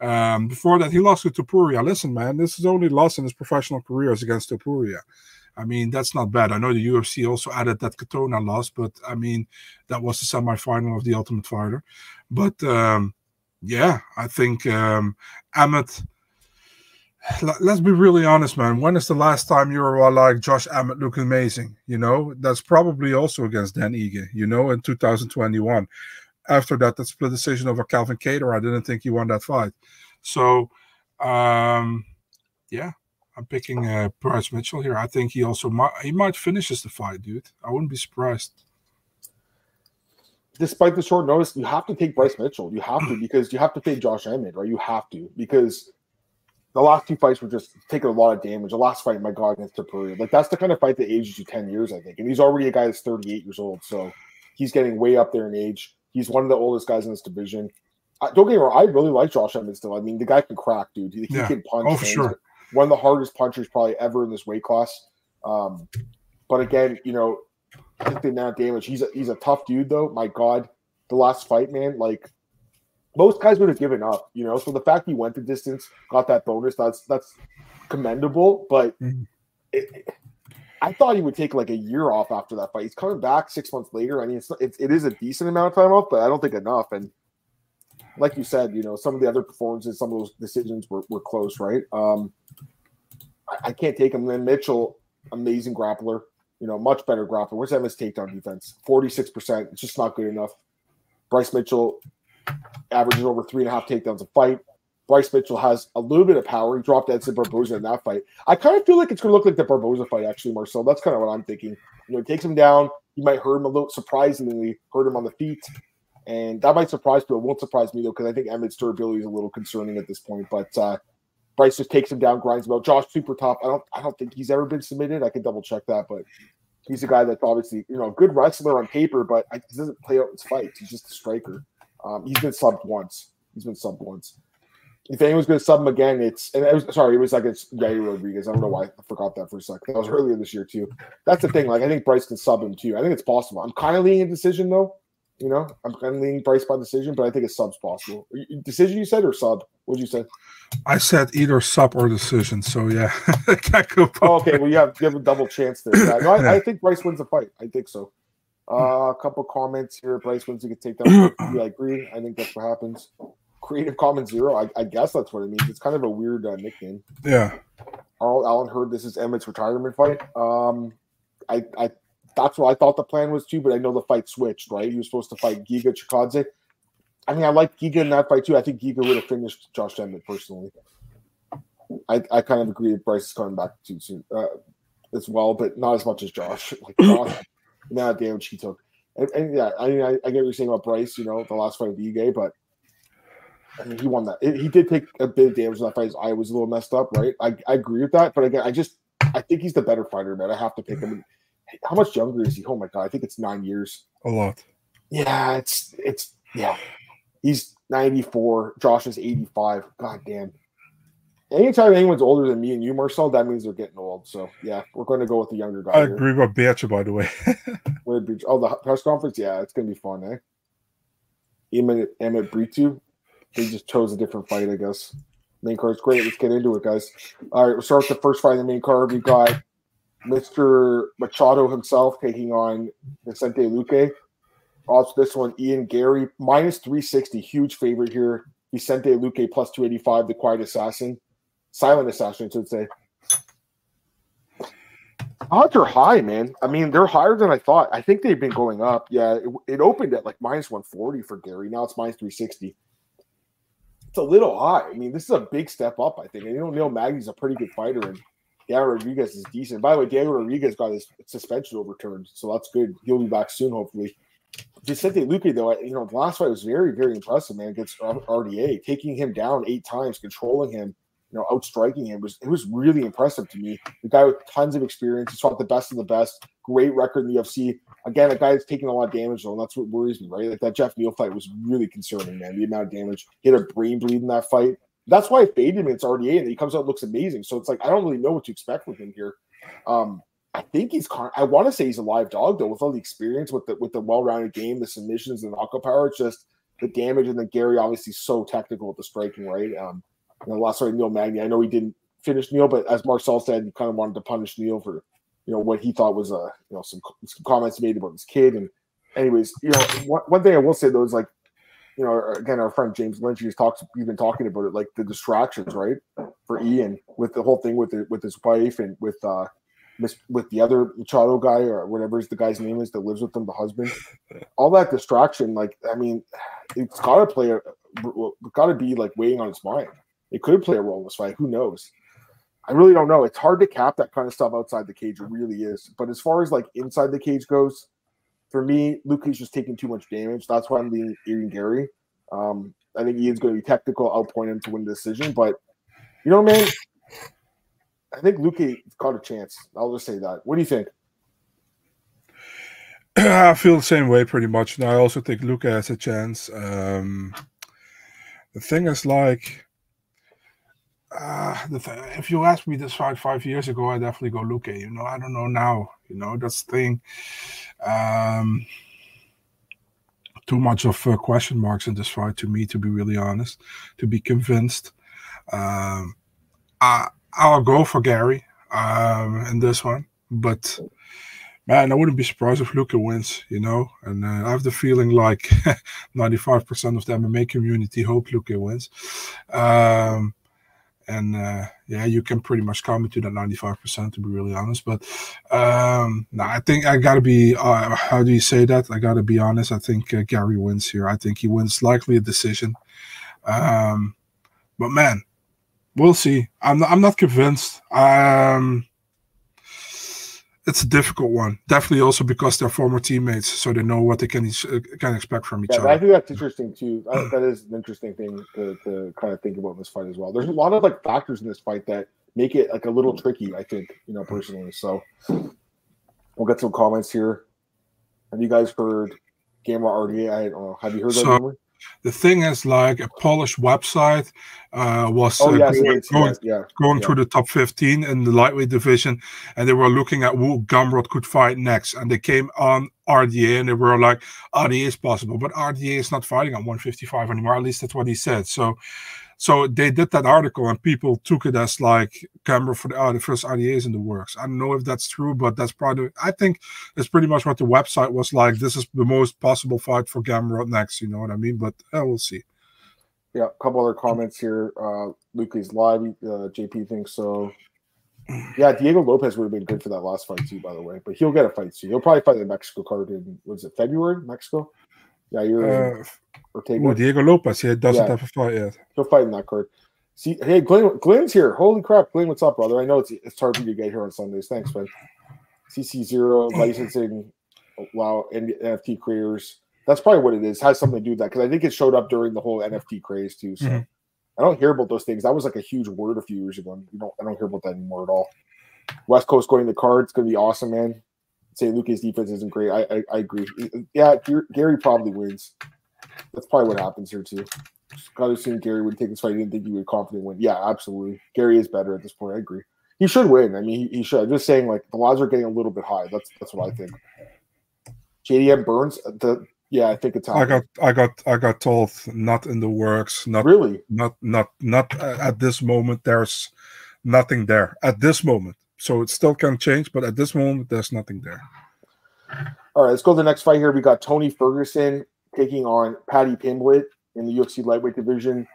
Um, before that, he lost to Topuria. Listen, man, this is only loss in his professional career is against Topuria. I mean, that's not bad. I know the UFC also added that Katona loss, but I mean, that was the semifinal of the Ultimate Fighter. But um, yeah, I think um, Emmett let's be really honest, man. When is the last time you were like Josh Emmett looking amazing? You know, that's probably also against Dan Ige, you know, in 2021. After that, that split decision over Calvin Kattar, I didn't think he won that fight. So, um, yeah, I'm picking uh, Bryce Mitchell here. I think he also might he might finishes the fight, dude. I wouldn't be surprised. Despite the short notice, you have to take Bryce Mitchell. You have to because you have to take Josh Emmett, right? You have to because the last two fights were just taking a lot of damage. The last fight, my God, against Topuria, like that's the kind of fight that ages you ten years, I think. And he's already a guy that's 38 years old, so he's getting way up there in age. He's one of the oldest guys in this division. I, don't get me wrong, I really like Josh Emmett still. I mean, the guy can crack, dude. He, he can punch. Oh, for sure. One of the hardest punchers probably ever in this weight class. Um, but again, you know, the amount of damage. He's a, he's a tough dude, though. My God, the last fight, man, like most guys would have given up, you know. So the fact he went the distance, got that bonus, that's that's commendable. But Mhm. it, it- I thought he would take like a year off after that fight. He's coming back six months later. I mean, it's, it's it is a decent amount of time off, but I don't think enough. And like you said, you know, some of the other performances, some of those decisions were, were close, right? Um, I, I can't take him. Then Mitchell, amazing grappler, you know, much better grappler. Where's that miss takedown defense? Forty six percent. It's just not good enough. Bryce Mitchell averages over three and a half takedowns a fight. Bryce Mitchell has a little bit of power. He dropped Edson Barboza in that fight. I kind of feel like it's going to look like the Barboza fight, actually, Marcel. That's kind of what I'm thinking. You know, he takes him down. He might hurt him a little, surprisingly, hurt him on the feet. And that might surprise people. It won't surprise me, though, because I think Emmett's durability is a little concerning at this point. But uh, Bryce just takes him down, grinds him out. Josh, super top. I don't, I don't think he's ever been submitted. I can double check that, but he's a guy that's obviously, you know, a good wrestler on paper, but he doesn't play out his fights. He's just a striker. Um, he's been subbed once. He's been subbed once. If anyone's going to sub him again, it's and it was sorry, it was like it's Yair Rodriguez. I don't know why I forgot that for a second. That was earlier this year too. That's the thing. Like I think Bryce can sub him too. I think it's possible. I'm kind of leaning a decision though. You know, I'm kind of leaning Bryce by decision, but I think a sub's possible. Decision you said or sub? What'd you say? I said either sub or decision, so yeah, go both Oh, okay. Well, you have, you have a double chance there. Yeah, no, I, Yeah. I think Bryce wins the fight. I think so. Uh, a couple comments here. Bryce wins. He can take down. I agree. I think that's what happens. Creative Commons Zero. I, I guess that's what it means. It's kind of a weird uh, nickname. Yeah, Arnold Allen heard this is Emmett's retirement fight. Um, I, I that's what I thought the plan was too, but I know the fight switched. Right, he was supposed to fight Giga Chikadze. I mean, I like Giga in that fight too. I think Giga would have finished Josh Emmett personally. I, I kind of agree that Bryce is coming back too soon uh, as well, but not as much as Josh. Like Josh, of damage he took. And, and yeah, I mean, I, I get what you're saying about Bryce. You know, the last fight with Ige, but I mean, he won that. He did take a bit of damage in that fight. His eye was a little messed up, right? I, I agree with that, but again, I just I think he's the better fighter, man. I have to pick him. How much younger is he? Oh my god, I think it's nine years. a lot. Yeah, it's it's yeah. He's 94. Josh is 85. God damn. Anytime anyone's older than me and you, Marcel, that means they're getting old. So yeah, we're going to go with the younger guy. I here. agree with Beatrice, by the way. Would be- oh, the press conference? Yeah, it's gonna be fun, eh? Emmett Emmett Brito. They just chose a different fight, I guess. Main card's great. Let's get into it, guys. All right, we'll start with the first fight in the main card. We got Mr. Machado himself taking on Vicente Luque. Also, this one, Ian Garry, minus 360, huge favorite here. Vicente Luque plus 285, the quiet assassin. Silent assassin, I should say. Odds are high, man. I mean, they're higher than I thought. I think they've been going up. Yeah, it, it opened at like minus 140 for Garry. Now it's minus 360. It's a little high. I mean, this is a big step up, I think. And you know, Neil Magny's a pretty good fighter, and Diego Rodriguez is decent. By the way, Diego Rodriguez got his suspension overturned, so that's good. He'll be back soon, hopefully. Vicente Luque, though, you know, the last fight was very, very impressive, man, against RDA, taking him down eight times, controlling him, you know, outstriking him was it was really impressive to me. The guy with tons of experience, he's fought the best of the best, great record in the UFC. Again, a guy that's taking a lot of damage, though, and that's what worries me, right? Like that Jeff Neal fight was really concerning, man. The amount of damage. He had a brain bleed in that fight. That's why I faded him. It's RDA, and he comes out looks amazing. So it's like I don't really know what to expect with him here. Um, I think he's. I want to say he's a live dog though, with all the experience, with the with the well-rounded game, the submissions, and the knockout power. It's just the damage, and then Garry obviously so technical with the striking, right? Um, you know, last fight Neil Magny. I know he didn't finish Neil, but as Marcel said, he kind of wanted to punish Neil for you know what he thought was uh you know some, some comments he made about his kid. And anyways, you know, one, one thing I will say though is like you know, again, our friend James Lynch, he's talks, he's been talking about it, like the distractions, right, for Ian with the whole thing with the, with his wife and with uh, Miss with the other Machado guy or whatever the guy's name is that lives with them, the husband. All that distraction, like, I mean, it's got to play, got to be like weighing on his mind. It could play a role in this fight. Who knows? I really don't know. It's hard to cap that kind of stuff outside the cage. It really is. But as far as like inside the cage goes, for me, Luque's just taking too much damage. That's why I'm leaning Ian Garry. Um, I think Ian's going to be technical, I'll point him to win the decision. But you know, man, I think Luque caught a chance. I'll just say that. What do you think? I feel the same way pretty much. And I also think Luca has a chance. Um, the thing is, like, uh, if you asked me this fight five years ago, I definitely go Luque. You know, I don't know now. You know, that's the thing. Um, too much of uh, question marks in this fight to me, to be really honest, to be convinced. Um, I, I'll go for Garry um, in this one, but man, I wouldn't be surprised if Luca wins, you know. And uh, I have the feeling like 95% of the MMA community hope Luca wins. Um, and uh, yeah, you can pretty much count me to that 95% to be really honest. But um, no, I think I gotta be. Uh, how do you say that? I gotta be honest. I think uh, Garry wins here. I think he wins likely a decision. Um, but man, we'll see. I'm not, I'm not convinced. Um, it's a difficult one. Definitely also because they're former teammates, so they know what they can uh, can expect from each yeah, other. I think that's interesting too. I, that is an interesting thing to, to kind of think about in this fight as well. There's a lot of like factors in this fight that make it like a little tricky. I think you know personally. So we'll get some comments here. Have you guys heard Gamrot RDA? I don't know. Have you heard that? So, the thing is, like a Polish website uh, was oh, uh, going, going, yeah. going yeah. through the top 15 in the lightweight division, and they were looking at who Gamrot could fight next. And they came on RDA, and they were like, RDA is possible, but RDA is not fighting on 155 anymore. At least that's what he said. So so they did that article and people took it as like camera for the, oh, the first RDAs in the works. I don't know if that's true, but that's probably I think it's pretty much what the website was like. This is the most possible fight for Gamrot next, you know what I mean? But uh, we'll see. Yeah, a couple other comments here. Uh Luque is live. Uh, JP thinks so. Yeah, Diego Lopes would have been good for that last fight too, by the way. But he'll get a fight soon. He'll probably fight the Mexico card in was it February, Mexico? Yeah, you're uh, Ortega. Diego Lopes. He doesn't yeah. have a fight yet. He'll fight in that card. See, hey, Glenn, Glenn's here. Holy crap, Glenn, what's up, brother? I know it's it's hard for you to get here on Sundays. Thanks, man. CC zero licensing, wow, NFT creators. That's probably what it is. Has something to do with that because I think it showed up during the whole NFT craze too. So mm-hmm. I don't hear about those things. That was like a huge word a few years ago. You don't, I don't hear about that anymore at all. West Coast going to card. It's going to be awesome, man. St. Lucas defense isn't great. I, I, I agree. Yeah, Garry probably wins. That's probably what happens here too. Got to assume Garry would take this fight. He didn't think he would confidently win. Yeah, absolutely. Garry is better at this point. I agree. He should win. I mean, he, he should. I'm just saying, like the odds are getting a little bit high. That's that's what I think. JDM Burns. Uh, the yeah, I think it's. I got I got I got told not in the works. Not really. Not not not uh, at this moment. There's nothing there at this moment. So it still can change, but at this moment, there's nothing there. All right, let's go to the next fight here. We got Tony Ferguson taking on Paddy Pimblett in the UFC lightweight division.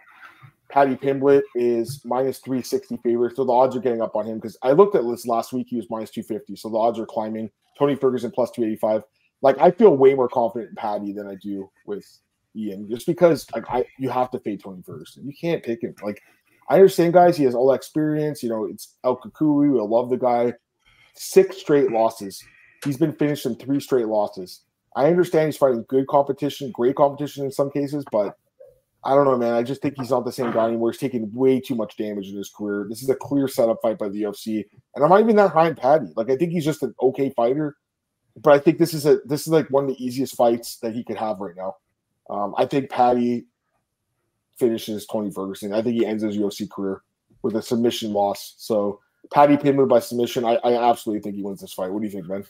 Paddy Pimblett is minus 360 favorite, so the odds are getting up on him because I looked at this last week. He was minus 250, so the odds are climbing. Tony Ferguson plus 285. Like I feel way more confident in Paddy than I do with Ian, just because like I you have to fade Tony Ferguson. You can't pick him. Like I understand, guys. He has all that experience. You know, it's El Cucuy. I love the guy. Six straight losses. He's been finished in three straight losses. I understand he's fighting good competition, great competition in some cases, but I don't know, man. I just think he's not the same guy anymore. He's taking way too much damage in his career. This is a clear setup fight by the UFC, and I'm not even that high in Paddy. Like I think he's just an okay fighter, but I think this is a this is like one of the easiest fights that he could have right now. Um, I think Paddy finishes Tony Ferguson. I think he ends his UFC career with a submission loss. So Paddy Pimblett by submission. I, I absolutely think he wins this fight. What do you think, man?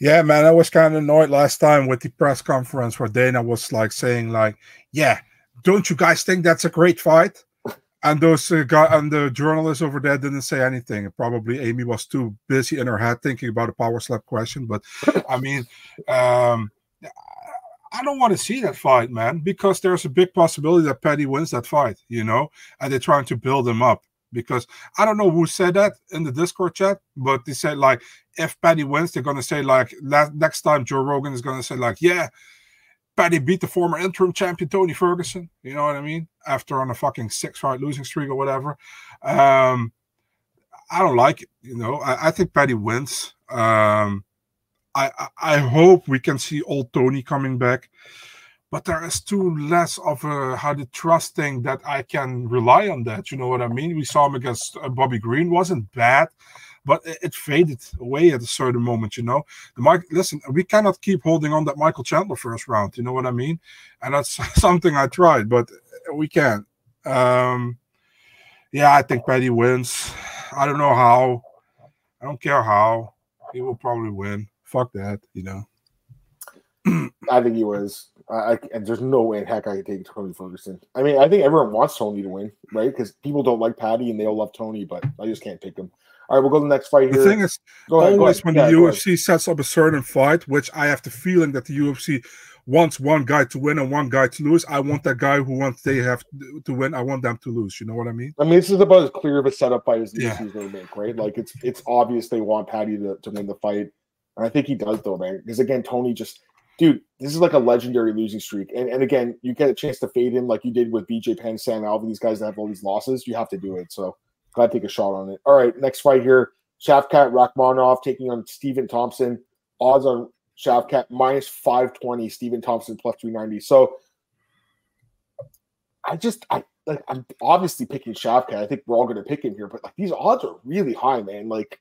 Yeah, man, I was kind of annoyed last time with the press conference where Dana was like saying, like, "Yeah, don't you guys think that's a great fight?" And those uh, guy and the journalists over there didn't say anything. Probably Amy was too busy in her head thinking about a power slap question. But I mean, um, I don't want to see that fight, man, because there's a big possibility that Paddy wins that fight, you know, and they're trying to build him up. Because I don't know who said that in the Discord chat, but they said like if Paddy wins, they're gonna say like next time Joe Rogan is gonna say like, yeah, Paddy beat the former interim champion Tony Ferguson. You know what I mean? After on a fucking six fight losing streak or whatever. Um, I don't like it. You know, I, I think Paddy wins. Um, I, I, hope we can see old Tony coming back, but there is too less of a how the trust thing that I can rely on that. You know what I mean? We saw him against uh, Bobby Green, wasn't bad, but it, it, faded away at a certain moment. You know, the Mike. Listen, we cannot keep holding on that Michael Chandler first round. You know what I mean? And that's something I tried, but we can't. Um, yeah, I think Paddy wins. I don't know how. I don't care how. He will probably win. Fuck that, you know. I think he was. I, and there's no way in heck I could take Tony Ferguson. I mean, I think everyone wants Tony to win, right? Because people don't like Paddy and they all love Tony, but I just can't pick him. All right, we'll go to the next fight here. The thing is, go always ahead, when the UFC sets up a certain fight, which I have the feeling that the UFC wants one guy to win and one guy to lose. I want that guy who wants they have to win. I want them to lose. You know what I mean? I mean, this is about as clear of a setup fight as the yeah. UFC's going to make, right? Like it's it's obvious they want Paddy to, to win the fight, and I think he does though, man. Because again, Tony just, dude, this is like a legendary losing streak, and and again, you get a chance to fade him like you did with BJ Penn, Sam Alvey, these guys that have all these losses. You have to do it. So gotta take a shot on it. All right, next fight here. Shavkat Rakhmonov taking on Stephen Thompson. Odds on Shavkat minus 520, Stephen Thompson plus 390. So I just I like I'm obviously picking Shavkat. I think we're all gonna pick him here, but like these odds are really high, man. Like,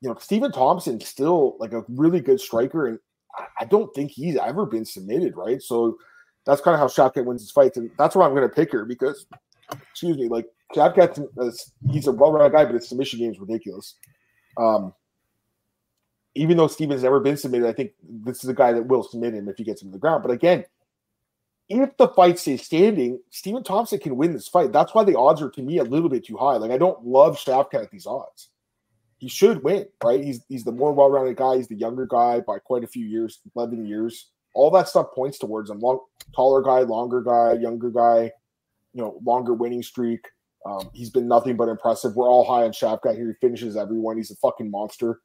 you know, Stephen Thompson's still like a really good striker, and I don't think he's ever been submitted, right? So that's kind of how Shavkat wins his fights, and that's why I'm gonna pick her because excuse me, like Shavkat, he's a well-rounded guy, but his submission game is ridiculous. Um, even though Stephen's never been submitted, I think this is a guy that will submit him if he gets him to the ground. But again, if the fight stays standing, Stephen Thompson can win this fight. That's why the odds are to me a little bit too high. Like I don't love Shavkat at these odds. He should win, right? He's he's the more well-rounded guy. He's the younger guy by quite a few years, eleven years. All that stuff points towards him. Long, taller guy, longer guy, younger guy. You know, longer winning streak. Um, he's been nothing but impressive. We're all high on Shavkat here. He finishes everyone. He's a fucking monster.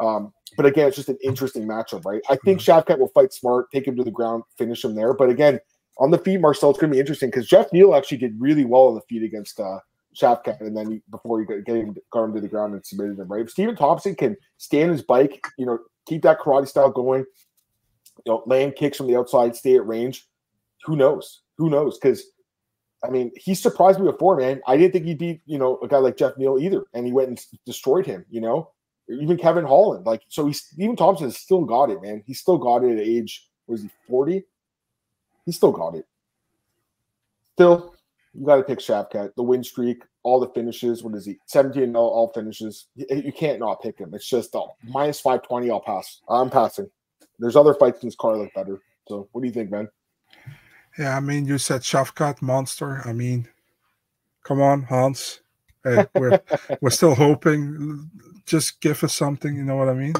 Um, but again, it's just an interesting matchup, right? I think mm-hmm. Shavkat will fight smart, take him to the ground, finish him there. But again, on the feet, Marcel, it's going to be interesting because Jeff Neal actually did really well on the feet against uh, Shavkat, and then he, before you get him, got him to the ground and submitted him, right? If Stephen Thompson can stand his bike, you know, keep that karate style going, you know, land kicks from the outside, stay at range, who knows? Who knows? Because I mean, he surprised me before, man. I didn't think he'd be, you know, a guy like Jeff Neal either, and he went and destroyed him, you know even Kevin Holland. Like, so he's Stephen Thompson still got it, man. He still got it at age, was he 40? He still got it. Still, you got to pick Shavkat. The win streak, all the finishes. What is he? 17 all, all finishes. You, you, can't not pick him. It's just uh, minus 520. I'll pass. I'm passing. There's other fights in this car look better. So, what do you think, man? Yeah, I mean, you said Shavkat monster. I mean, come on, Hans. Hey, we're we're still hoping just give us something. You know what I mean?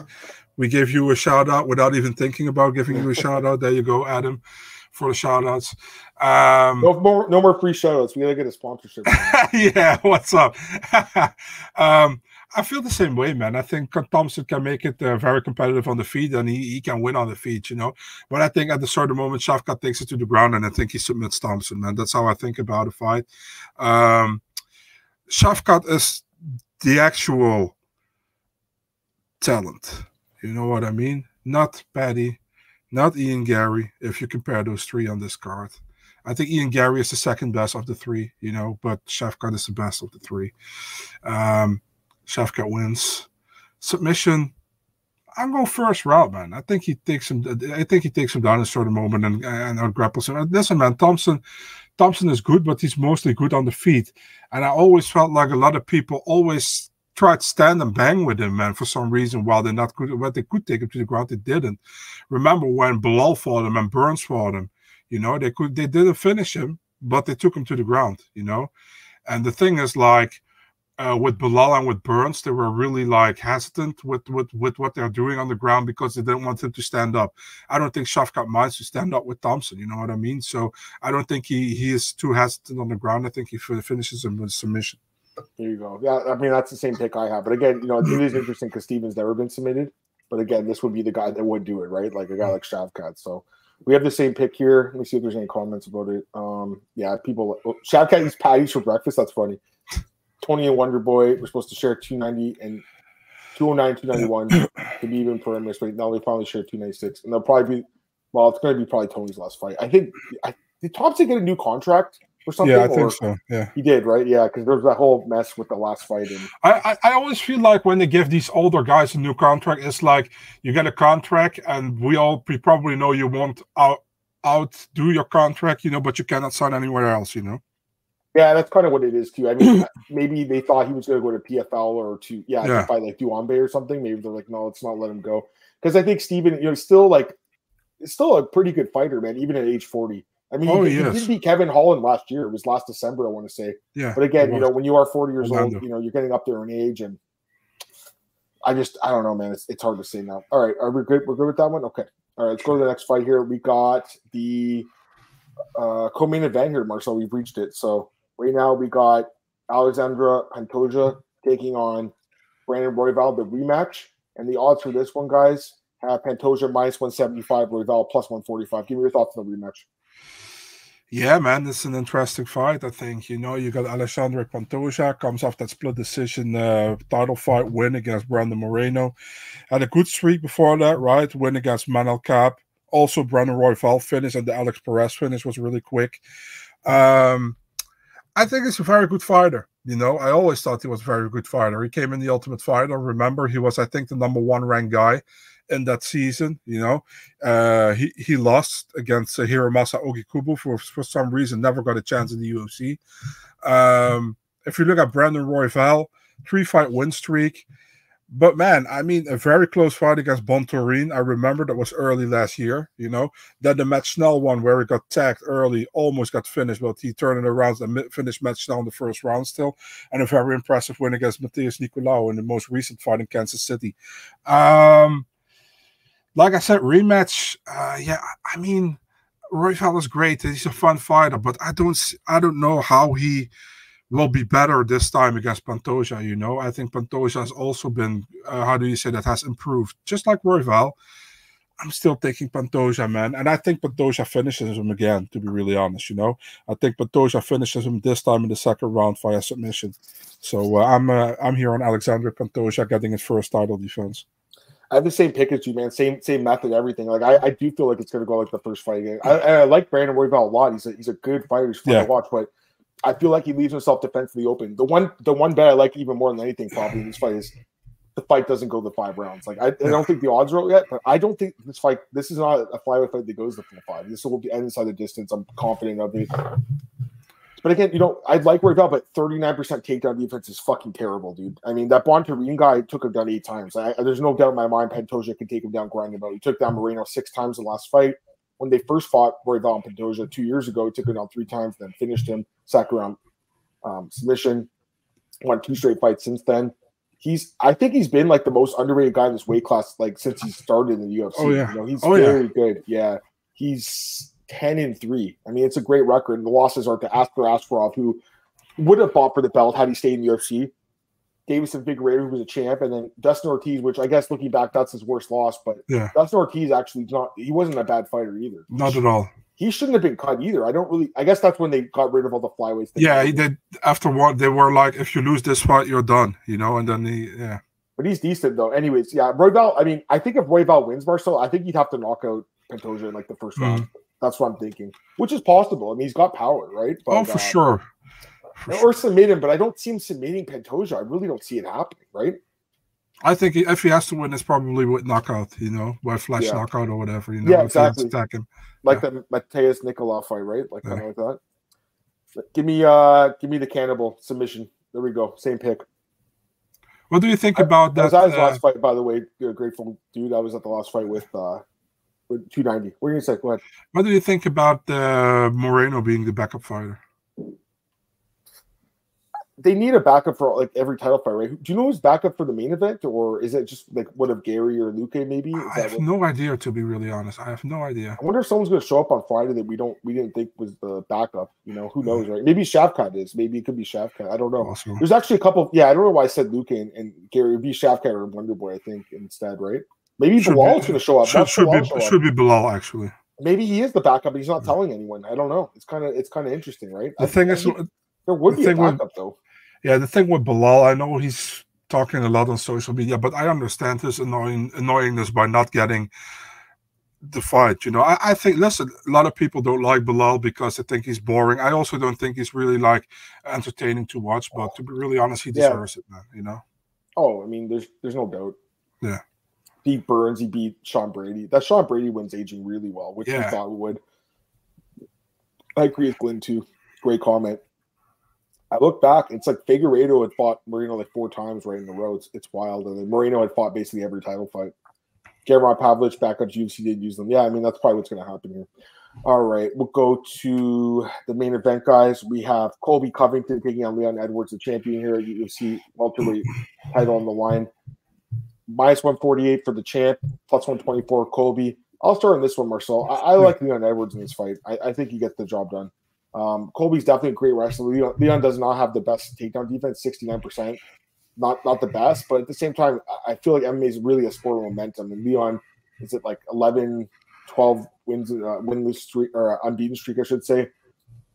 We gave you a shout out without even thinking about giving you a shout out. There you go, Adam, for the shout outs. Um, no more, no more free shout outs. We gotta get a sponsorship. yeah, what's up? um, I feel the same way, man. I think Thompson can make it uh, very competitive on the feet, and he, he can win on the feet, you know. But I think at the certain moment, Shavkat takes it to the ground, and I think he submits Thompson, man. That's how I think about a fight. Um, Shavkat is the actual talent. You know what I mean? Not Paddy, not Ian Garry, if you compare those three on this card. I think Ian Garry is the second best of the three, you know, but Shavkat is the best of the three. Um, Shavkat wins. Submission, I'm going first route, man. I think he takes him. I think he takes him down at a certain moment and and, and grapples him. Listen, man, Thompson, Thompson is good, but he's mostly good on the feet. And I always felt like a lot of people always tried to stand and bang with him, man, for some reason. While they're not good, what they could take him to the ground, they didn't. Remember when Belal fought him and Burns fought him? You know, they could, they didn't finish him, but they took him to the ground. You know, and the thing is, like, uh, with Belal and with Burns, they were really like hesitant with, with with what they're doing on the ground because they didn't want him to stand up. I don't think Shavkat minds to stand up with Thompson. You know what I mean? So I don't think he he is too hesitant on the ground. I think he finishes him with submission. There you go. Yeah, I mean that's the same pick I have. But again, you know, it is interesting because Stephen's never been submitted. But again, this would be the guy that would do it, right? Like a guy like Shavkat. So we have the same pick here. Let me see if there's any comments about it. Um, yeah, people. Oh, Shavkat eats patties for breakfast. That's funny. Tony and Wonder Boy were supposed to share 290 and 209, 291 to be even parameters, but now they probably share 296. And they'll probably be, well, it's going to be probably Tony's last fight. I think, I, did Thompson get a new contract or something? Yeah, I think so. Yeah. He did, right? Yeah, because there was that whole mess with the last fight. And I, I, I always feel like when they give these older guys a new contract, it's like you get a contract, and we all we probably know you won't out outdo your contract, you know, but you cannot sign anywhere else, you know. Yeah, that's kind of what it is too. I mean, maybe they thought he was going to go to PFL or to yeah, Yeah. fight like Duambe or something. Maybe they're like, no, let's not let him go because I think Stephen, you know, still like, still a pretty good fighter, man, even at age forty. I mean, Oh, he, he he did beat Kevin Holland last year. It was last December, I want to say. Yeah. But again, you know, when you are 40 years Orlando. old, you know, you're getting up there in age, and I just, I don't know, man. It's, it's hard to say now. All right, are we good? We're good with that one. Okay. All right, let's go to the next fight here. We got the uh, co-main event here, Marcel. We've reached it. So right now we got Alexandre Pantoja taking on Brandon Royval, the rematch, and the odds for this one, guys, have Pantoja minus 175, Royval plus 145. Give me your thoughts on the rematch. Yeah, man, it's an interesting fight. I think you know you got Alexandre Pantoja comes off that split decision uh, title fight win against Brandon Moreno, had a good streak before that, right? Win against Manel Kape, also Brandon Royval finish, and the Alex Perez finish was really quick. Um, I think he's a very good fighter. You know, I always thought he was a very good fighter. He came in the Ultimate Fighter. Remember, he was, I think, the number one ranked guy in that season. You know, uh, he he lost against uh, Hiromasa Ougikubo for for some reason, never got a chance in the UFC. Um, if you look at Brandon Royval, three fight win streak. But man, I mean, a very close fight against Bontorin. I remember that was early last year, you know. Then the Matt Schnell one where he got tagged early, almost got finished, but he turned it around and finished Matt Schnell in the first round still. And a very impressive win against Matheus Nicolau in the most recent fight in Kansas City. Um, like I said, rematch. Uh, yeah, I mean, Royval is great. He's a fun fighter, but I don't, I don't know how he will be better this time against Pantoja. You know, I think Pantoja has also been, uh, how do you say that, has improved, just like Royval. I'm still taking Pantoja, man, and I think Pantoja finishes him again. To be really honest, you know, I think Pantoja finishes him this time in the second round via submission. So uh, I'm, uh, I'm here on Alexander Pantoja getting his first title defense. I have the same pick as you, man. Same same method, everything. Like I, I do feel like it's going to go like the first fight again. I, I like Brandon Royval a lot. He's a he's a good fighter. He's fun Yeah. to watch, but I feel like he leaves himself defensively open. The one the one bet I like even more than anything probably in this fight is the fight doesn't go the five rounds. Like I, I don't think the odds are out yet, but I don't think this fight. This is not a flyweight fight that goes the full five. This will be inside the distance. I'm confident of it. But again, you know, I'd like Royval, but 39% takedown defense is fucking terrible, dude. I mean, that Bontorin guy took him down eight times. I, there's no doubt in my mind Pantoja can take him down grinding about. He took down Moreno six times in the last fight. When they first fought Royval and Pantoja two years ago, he took him down three times, then finished him, second round um, submission. Won two straight fights since then. He's, I think he's been like the most underrated guy in this weight class, like since he started in the UFC. Oh, yeah. You know, he's Oh, yeah. very good. Yeah. He's 10 and 3. I mean, it's a great record. And the losses are to Askar Askarov, who would have fought for the belt had he stayed in the UFC. Deiveson Figueiredo, who was a champ, and then Dustin Ortiz, which I guess looking back, that's his worst loss. But Yeah. Dustin Ortiz actually not he wasn't a bad fighter either. Not at all. He shouldn't have been cut either. I don't really I guess that's when they got rid of all the flyweights. that- Yeah, he did. After what they were like, if you lose this fight, you're done. You know, and then he, yeah, But he's decent though. Anyways, yeah, Royval. I mean, I think if Royval wins Marcel, I think he'd have to knock out Pantoja in like the 1st Mhm. round. That's what I'm thinking. Which is possible. I mean, he's got power, right? oh for uh, sure. For or sure. submit him, but I don't see him submitting Pantoja. I really don't see it happening, right? I think he, if he has to win, it's probably with knockout. You know, by flash Yeah. knockout or whatever. You know, Yeah, exactly. attack him. Like the Matheus Nicolau fight, right? Like Yeah. kind of like that. But give me uh give me the cannibal submission. There we go. Same pick. What do you think I- about That was that? at his uh, last fight, by the way. You're a grateful dude. I was at the last fight with uh with 290. What are you gonna say? Go ahead. what do you think about uh, Moreno being the backup fighter? They need a backup for like every title fight, right? Do you know who's backup for the main event, or is it just like one of Garry or Luque maybe? Is I have no idea, to be really honest. I have no idea. I wonder if someone's going to show up on Friday that we don't we didn't think was the backup. You know, who knows, right? Maybe Shavkat is. Maybe it could be Shavkat. I don't know. Also, There's actually a couple. Yeah, I don't know why I said Luque and, and Garry. It'd be Shavkat or Wonder Boy, I think, instead, right? Maybe Should Belal's going to show up. should, should Belal be show should be Belal actually. Maybe he is the backup, but he's not hmm. telling anyone. I don't know. It's kind of it's kind of interesting, right? The I- thing is, there would the be a thing with- backup though. Yeah, the thing with Belal, I know he's talking a lot on social media, but I understand his annoying annoyingness by not getting the fight. You know, I, I, think listen, a lot of people don't like Belal because they think he's boring. I also don't think he's really like entertaining to watch. But to be really honest, he deserves yeah. it, man. You know. Oh, I mean, there's there's no doubt. Yeah. Beat Burns, he beat Sean Brady. That Sean Brady wins aging really well, which yeah. we thought would. I agree with Glenn too. Great comment. I look back, it's like Figueiredo had fought Moreno like four times right in a row. It's, it's wild. And then Moreno had fought basically every title fight. Gamrot Pavlovich back up UFC did use them. Yeah, I mean that's probably what's going to happen here. All right, we'll go to the main event, guys. We have Colby Covington taking on Leon Edwards, the champion here at UFC welterweight title on the line. Minus one forty eight for the champ, plus one twenty four Colby. I'll start on this one, Marcel. I, I like Leon Edwards in this fight. I, I, think he gets the job done. Um, Colby's definitely a great wrestler. Leon, Leon does not have the best takedown defense, sixty nine percent not not the best, but at the same time, I feel like MMA is really a sport of momentum. And Leon is it like 11, 12 wins, uh, winless streak or unbeaten streak, I should say.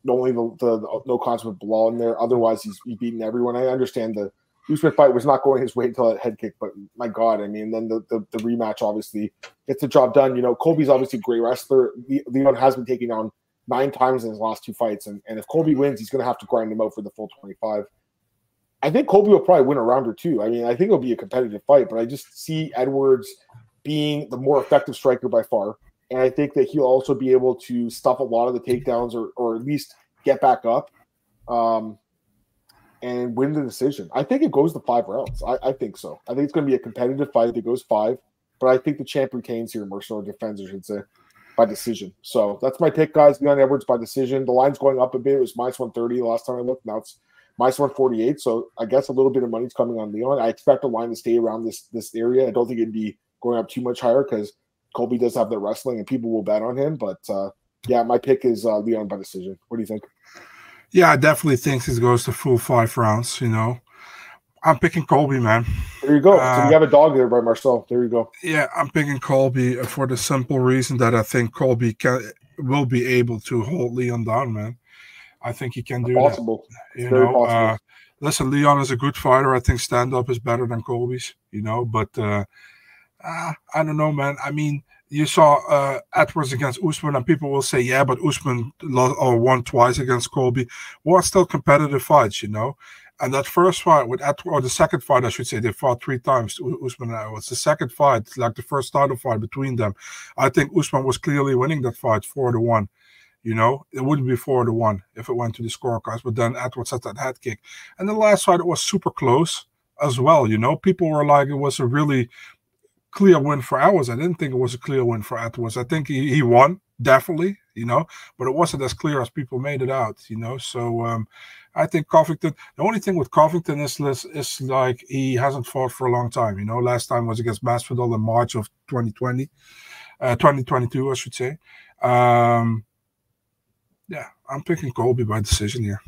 Only the, the, the no contest with Belal in there. Otherwise, he's, he's beaten everyone. I understand the Usman fight was not going his way until that head kick, but my God, I mean, then the, the, the rematch obviously gets the job done. You know, Colby's obviously a great wrestler. Leon has been taken on nine times in his last two fights, and, and if Colby wins, he's going to have to grind him out for the full 25. I think Colby will probably win a round or two. I mean, I think it'll be a competitive fight, but I just see Edwards being the more effective striker by far. And I think that he'll also be able to stuff a lot of the takedowns or, or at least get back up um, and win the decision. I think it goes to five rounds. I, I think so. I think it's going to be a competitive fight that goes five, but I think the champ retains here, Marcel defends, I should say, by decision. So that's my pick, guys. Leon Edwards by decision. The line's going up a bit. It was minus 130 last time I looked. Now it's minus 148. So I guess a little bit of money's coming on Leon. I expect the line to stay around this this area. I don't think it'd be going up too much higher because Colby does have the wrestling and people will bet on him. But uh, yeah, my pick is uh, Leon by decision. What do you think? Yeah, I definitely think this goes to full five rounds. You know, I'm picking Colby, man. There you go. Uh, so you have a dog there by Marcel. There you go. Yeah, I'm picking Colby for the simple reason that I think Colby can will be able to hold Leon down, man. I think he can do possible. that. You Very know, uh, listen, Leon is a good fighter. I think stand up is better than Colby's. You know, but uh, uh, I don't know, man. I mean, you saw uh, Edwards against Usman, and people will say, yeah, but Usman lost, or won twice against Colby. Well, still competitive fights, you know. And that first fight with Edwards, or the second fight, I should say, they fought three times. Usman and Edwards. The second fight, like the first title fight between them, I think Usman was clearly winning that fight four to one. You know, it wouldn't be four to one if it went to the scorecards, but then Edwards had that head kick. And the last fight, it was super close as well. You know, people were like, it was a really clear win for Edwards. I didn't think it was a clear win for Edwards. I think he, he won, definitely, you know, but it wasn't as clear as people made it out, you know. So um, I think Covington, the only thing with Covington is, is, is like he hasn't fought for a long time, you know. Last time was against Masvidal in March of 2020, uh, 2022, I should say. Um, yeah, I'm picking Colby by decision here.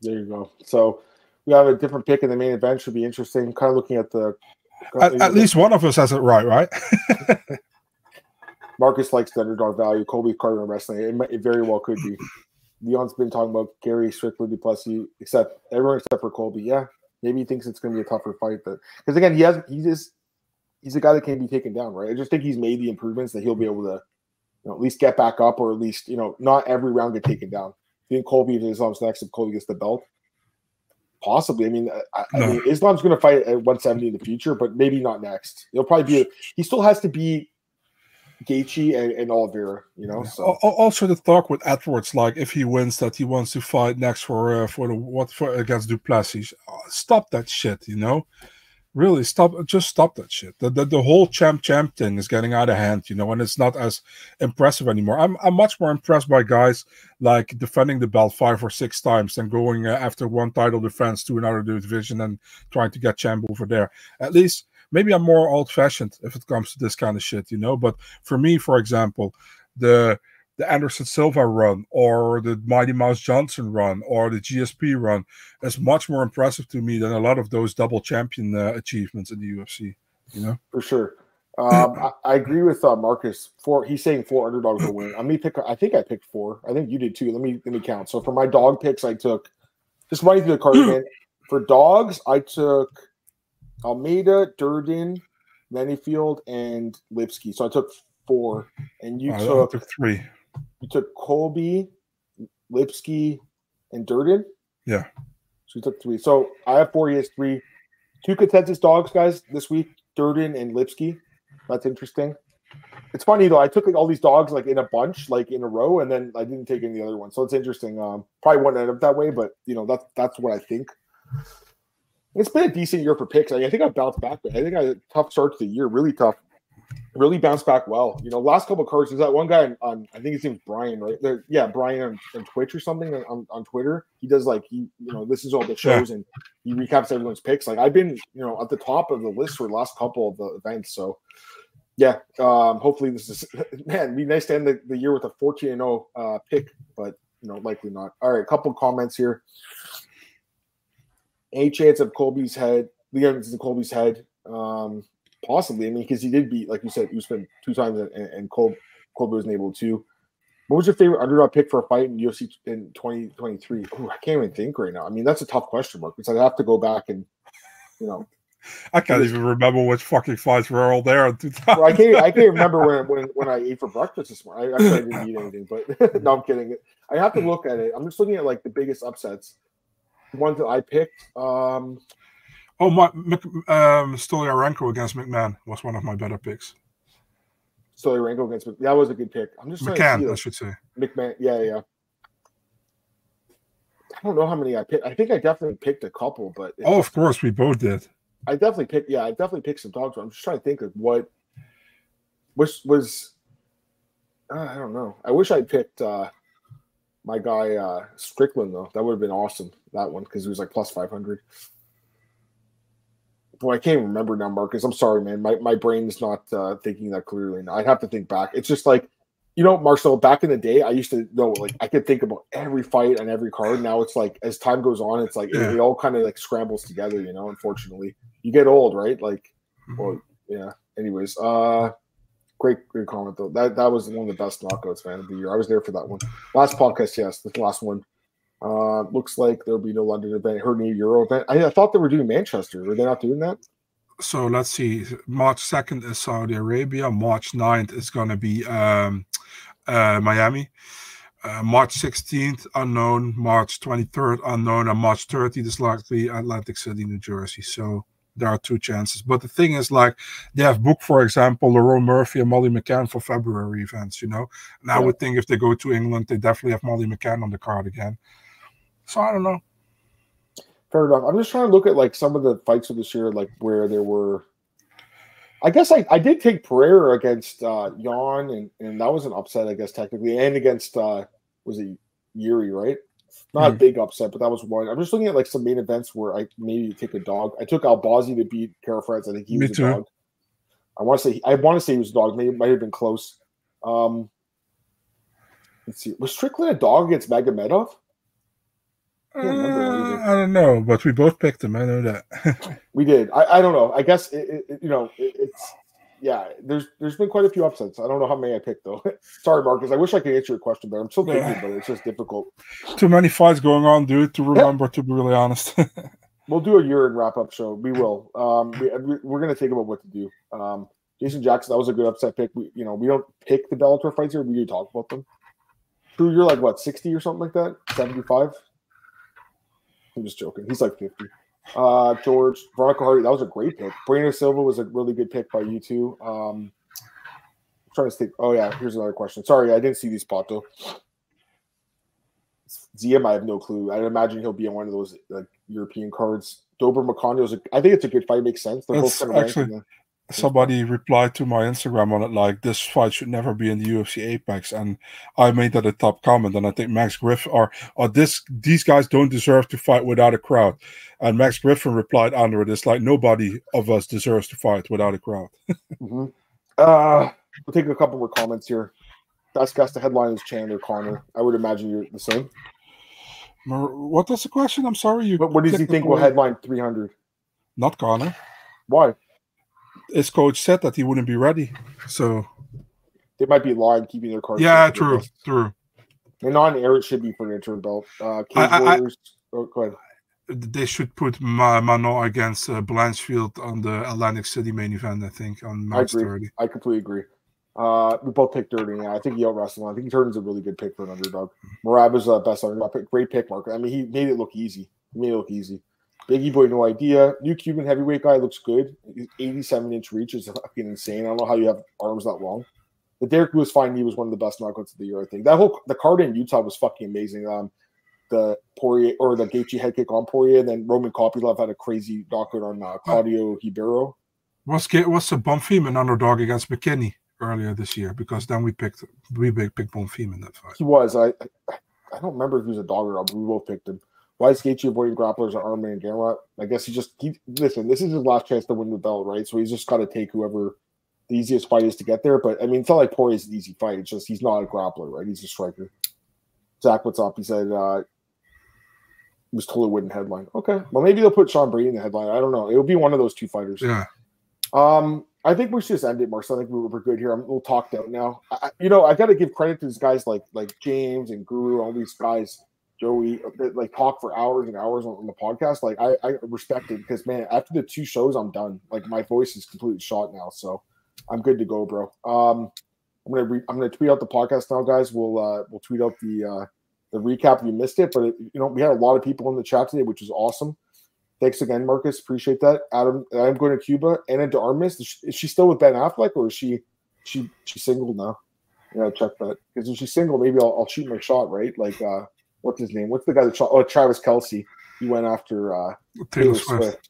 There you go. So we have a different pick in the main event. Should be interesting. Kind of looking at the. At, at least one of us has it right, right? Marcus likes the underdog value. Colby Carter in wrestling. It, might, it very well could be. Leon's been talking about Garry Strickland, Du Plessis, except everyone except for Colby. Yeah, maybe he thinks it's going to be a tougher fight, but because again, he has he just he's a guy that can't be taken down, right? I just think he's made the improvements that he'll be able to you know, at least get back up, or at least you know, not every round get taken down. I think Colby if Islam's next, if Colby gets the belt, possibly. I mean, I, no. I mean, Islam's going to fight at 170 in the future, but maybe not next. He'll probably be. A, he still has to be Gaethje and, and Oliveira, you know. So. Also, the talk with Edwards, like if he wins, that he wants to fight next for uh, for the what for against Du Plessis. Stop that shit, you know really stop just stop that shit. The, the, the whole champ champ thing is getting out of hand you know and it's not as impressive anymore. I'm, I'm much more impressed by guys like defending the belt five or six times than going uh, after one title defense to another division and trying to get champ over there. At least maybe i'm more old fashioned if it comes to this kind of shit you know but for me for example the the Anderson Silva run or the Mighty Mouse Johnson run or the GSP run is much more impressive to me than a lot of those double champion uh, achievements in the UFC. You know, for sure. Um, I, I, agree with uh, Marcus. Four. He's saying four underdogs will win. Let me pick. I think I picked four. I think you did too. Let me let me count. So for my dog picks, I took just running through the card again. For dogs, I took Almeida, Durden, Menifield, and Lipski. So I took four, and you took, took, three. You took Colby, Lipski, and Durden. Yeah. So you took three. So I have four. He has three. Two consensus dogs, guys, this week: Durden and Lipski. That's interesting. It's funny though. I took like all these dogs like in a bunch, like in a row, and then I didn't take any other ones. So it's interesting. Um, probably wouldn't end up that way, but you know that's that's what I think. It's been a decent year for picks. I, I think I bounced back. I think I had a tough start to the year, really tough. Really bounced back well. You know, last couple of cards. There's that one guy on, on I think his name's Brian, right? There, yeah, Brian on, on, Twitch or something on, on Twitter. He does like he, you know, this is all the shows and he recaps everyone's picks. Like I've been, you know, at the top of the list for the last couple of the events. So yeah, um, hopefully this is man. be nice to end the, the year with a 14 and 0 uh, pick, but you know, likely not. All right, a couple comments here. A chance of Colby's head, Leon's in Colby's head, um, possibly. I mean, because he did beat, like you said, Usman two times, and, and Colby, Colby wasn't able to. What was your favorite underdog pick for a fight in UFC in 2023? Oh, I can't even think right now. I mean, that's a tough question mark because I'd have to go back and, you know, I can't even remember which fucking fights were all there. Well, I can't. I can't remember when, when when I ate for breakfast this morning. I actually didn't eat anything, but no, I'm kidding. I have to look at it. I'm just looking at like the biggest upsets. The ones that I picked. Um, oh my, um, Stoliarenko against McMahon was one of my better picks. Stoliarenko against McMahon. That was a good pick. I'm just McCann, I should say. McMahon. yeah, yeah. I don't know how many I picked. I think I definitely picked a couple, but oh, of course, we both did. I definitely picked. Yeah, I definitely picked some dogs. I'm just trying to think of what was was. Uh, I don't know. I wish I picked uh, my guy uh, Strickland though. That would have been awesome. That one because he was like plus five hundred. Boy, I can't remember now, Marcus. I'm sorry, man. My my brain is not uh, thinking that clearly. I'd have to think back. It's just like you know, Marcel, back in the day, I used to know like I could think about every fight and every card. Now it's like as time goes on, it's like yeah. it, it, all kind of like scrambles together, you know, unfortunately. You get old, right? Like mm-hmm. well, yeah. Anyways, uh great, great comment though. That that was one of the best knockouts, man, of the year. I was there for that one. Last podcast, yes, the last one. Uh looks like there'll be no London event, her new Euro event. I, I thought they were doing Manchester. Were they not doing that? So let's see. March 2nd is Saudi Arabia. March 9th is going to be um, uh, Miami. Uh, March 16th, unknown. March 23rd, unknown. And March 30th is likely Atlantic City, New Jersey. So there are two chances. But the thing is, like, they have booked, for example, Lerone Murphy and Molly McCann for February events, you know? And yeah. I would think if they go to England, they definitely have Molly McCann on the card again. So I don't know. Fair enough. I'm just trying to look at like some of the fights of this year, like where there were I guess I, I did take Pereira against uh Yan and, and that was an upset, I guess technically, and against uh was it Yuri, right? Not mm a hmm. big upset, but that was one. I'm just looking at like some main events where I maybe take a dog. I took Albazi to beat Kara-France. I think he Me was too. a dog. I want to say I want to say he was a dog. Maybe it might have been close. Um let's see. Was Strickland a dog against Magomedov? I, uh, I don't know, but we both picked him. I know that. we did. I, I don't know. I guess it, it, you know it, it's yeah. There's there's been quite a few upsets. I don't know how many I picked though. Sorry, Marcus. I wish I could answer your question, but I'm still thinking, yeah. but it's just difficult. Too many fights going on, dude. To remember, yeah. to be really honest. we'll do a year and wrap up show. We will. Um, we, we're gonna think about what to do. Um, Jason Jackson, that was a good upset pick. We you know we don't pick the Bellator fights here. We do talk about them. Drew, you're like what, 60 or something like that? 75? I'm just joking. He's like 50. Uh, George, Veronica Hardy, that was a great pick. Brandon Silva was a really good pick by you too. Um, I'm trying to think. Oh yeah, here's another question. Sorry, I didn't see these Pato. Ziem, I have no clue. I'd imagine he'll be on one of those like European cards. Dober is. A, I think it's a good fight. It makes sense. They're both kind of actually, somebody replied to my Instagram on it like this fight should never be in the UFC Apex, and I made that a top comment. And I think Max Griffin or or this these guys don't deserve to fight without a crowd. And Max Griffin replied under it, it's like nobody of us deserves to fight without a crowd. mm-hmm. Uh, we'll take a couple more comments here. Best guess the headline is Chandler Connor. I would imagine you're the same. What was the question? I'm sorry. You. What, what does he think will headline 300? Not Connor. Why? His coach said that he wouldn't be ready. So they might be lying, keeping their cards. Yeah, true, true. And on air, it should be for an interim belt. Uh, I, Warriors. I, oh, go ahead. they should put Ma- Manon against uh, Blanchfield on the Atlantic City main event. I think on March I agree. 30. I completely agree. Uh, we both picked Durden. Yeah, I think he out wrestled. I think Durden's a really good pick for an underdog. Merab is the best underdog pick. Great pick, Mark. I mean, he made it look easy. He made it look easy. Biggie Boy, no idea. New Cuban heavyweight guy looks good. 87 inch reach is fucking insane. I don't know how you have arms that long. The Derrick Lewis find he was one of the best knockouts of the year. I think that whole the card in Utah was fucking amazing. Um, the Poirier or the Gaethje head kick on Poirier, and then Roman Kopylov had a crazy knockout on uh, Claudio Ribeiro. What's what's the Bonfim an underdog against McKinney earlier this year? Because then we picked we picked Bonfim in that fight. He was. I I don't remember if he was a dog or not, but we both picked him. Why is Gaethje avoiding grapplers or Arman and Gamrot? I guess he just he listen. This is his last chance to win the belt, right? So he's just got to take whoever the easiest fight is to get there. But I mean, it's not like Poirier's an easy fight. It's just he's not a grappler, right? He's a striker. Zach, what's up? He said uh, he was totally wouldn't headline. Okay, well maybe they'll put Sean Brady in the headline. I don't know. It'll be one of those two fighters. Yeah. Um, I think we should just end it, Marcel. I think we're, we're good here. I'm a little talked out now. I, you know, I got to give credit to these guys like like James and Guru, all these guys, Joey, like talk for hours and hours on, on the podcast. Like I, I respect it because man, after the two shows, I'm done. Like my voice is completely shot now, so I'm good to go, bro. Um, I'm gonna re- I'm gonna tweet out the podcast now, guys. We'll uh, we'll tweet out the uh, the recap if you missed it. But it, you know, we had a lot of people in the chat today, which is awesome. Thanks again, Marcus. Appreciate that. Adam, I'm going to Cuba. Ana de Armas, is she, is she still with Ben Affleck or is she she she single now? Yeah, check that. Because if she's single, maybe I'll, I'll shoot my shot, right? Like uh what's his name? What's the guy that oh Travis Kelce. He went after uh Taylor Swift.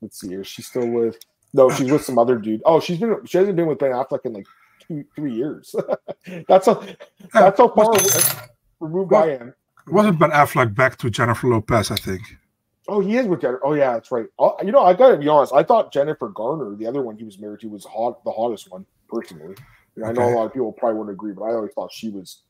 Let's see, is she still with no, she's with some other dude. Oh, she's been she hasn't been with Ben Affleck in like two, three years. that's how that's how far removed I am. Wasn't Ben Affleck back to Jennifer Lopez, I think. Oh, he is with Jennifer. Oh, yeah, that's right. Oh, you know, I gotta be honest. I thought Jennifer Garner, the other one he was married to, was hot, the hottest one personally. I know a lot of people probably wouldn't agree, but I always thought she was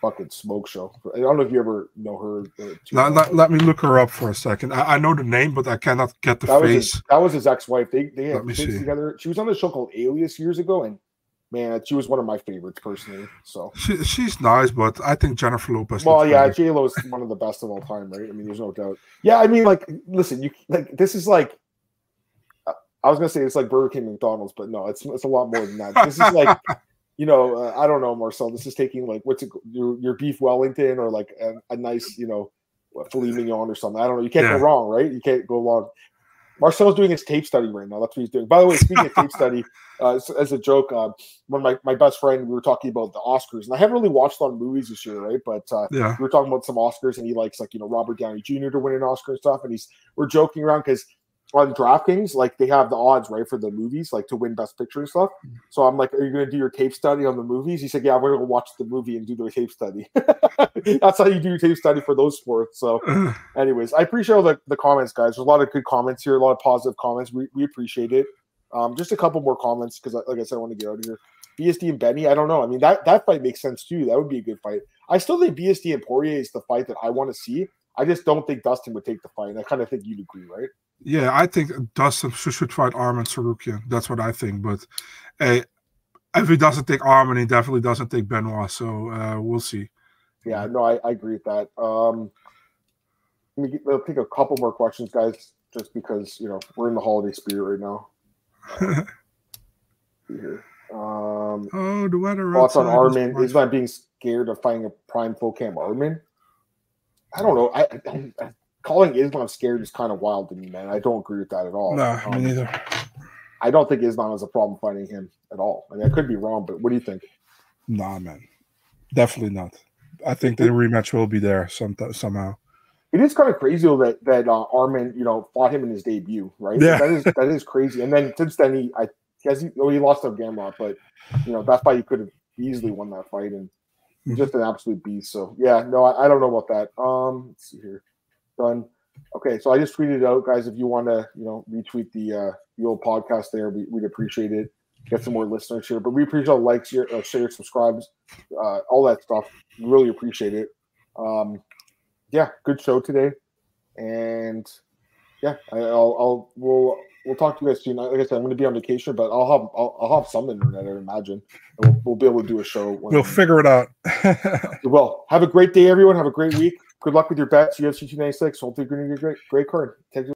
fucking smoke show. I don't know if you ever know her. Uh, let, let, let, me look her up for a second. I, I, know the name, but I cannot get the that face. Was his, that was his ex-wife. They they had kids see. together. She was on the show called Alias years ago, and man, she was one of my favorites personally. So she, she's nice, but I think Jennifer Lopez. Well, yeah, J Lo is one of the best of all time, right? I mean, there's no doubt. Yeah, I mean, like, listen, you like this is like. Uh, I was gonna say it's like Burger King, McDonald's, but no, it's it's a lot more than that. This is like, you know, uh, I don't know, Marcel. This is taking like what's it, your your beef Wellington or like a, a nice, you know, filet mignon or something. I don't know. You can't yeah. go wrong, right? You can't go wrong. Marcel's doing his tape study right now. That's what he's doing. By the way, speaking of tape study, uh, as a joke, uh, when my, my best friend, we were talking about the Oscars, and I haven't really watched a lot of movies this year, right? But uh, yeah. we were talking about some Oscars, and he likes like you know Robert Downey Jr. to win an Oscar and stuff, and he's we're joking around because on DraftKings, like they have the odds right for the movies, like to win Best Picture and stuff. So I'm like, "Are you going to do your tape study on the movies?" He said, "Yeah, we're going to watch the movie and do the tape study." That's how you do your tape study for those sports. So, anyways, I appreciate all the, the comments, guys. There's a lot of good comments here, a lot of positive comments. We, we appreciate it. Um, just a couple more comments because, like I said, I want to get out of here. BSD and Benny, I don't know. I mean, that that fight makes sense too. That would be a good fight. I still think BSD and Poirier is the fight that I want to see. I just don't think Dustin would take the fight. And I kind of think you'd agree, right? Yeah, I think Dustin should fight Arman Tsarukyan. That's what I think. But hey, if he doesn't take Arman, he definitely doesn't take Benoit. So uh, we'll see. Yeah, no, I, I agree with that. Um, let me will take a couple more questions, guys, just because you know we're in the holiday spirit right now. Um, oh, the weather. Thoughts on Arman? Is not being scared of fighting a prime full camp Arman? I don't know. I, I, I calling Islam scared is kind of wild to me, man. I don't agree with that at all. No, um, me neither. I don't think Islam has a problem fighting him at all. I mean, I could be wrong, but what do you think? Nah, man, definitely not. I think the rematch will be there some somehow. It is kind of crazy though that that uh, Arman, you know, fought him in his debut, right? Yeah, that is that is crazy. And then since then, he I guess he, well, he lost to Gamrot, but you know that's why he could have easily won that fight, and mm-hmm. just an absolute beast. So yeah, no, I, I don't know about that. Um, let's see here done. Okay, so I just tweeted out, guys. If you want to, you know, retweet the uh, the old podcast there, we, would appreciate it. Get some more listeners here, but we appreciate all likes, share, uh, share subscribes, uh, all that stuff. We really appreciate it. Um, yeah, good show today, and yeah, I, will I'll we'll we'll talk to you guys soon. Like I said, I'm going to be on vacation, but I'll have I'll, I'll have some internet. I imagine we'll, we'll, be able to do a show. we'll figure it out. well, have a great day, everyone. Have a great week. Good luck with your bets. UFC 296. Hopefully, you're going to get a great, great card. Take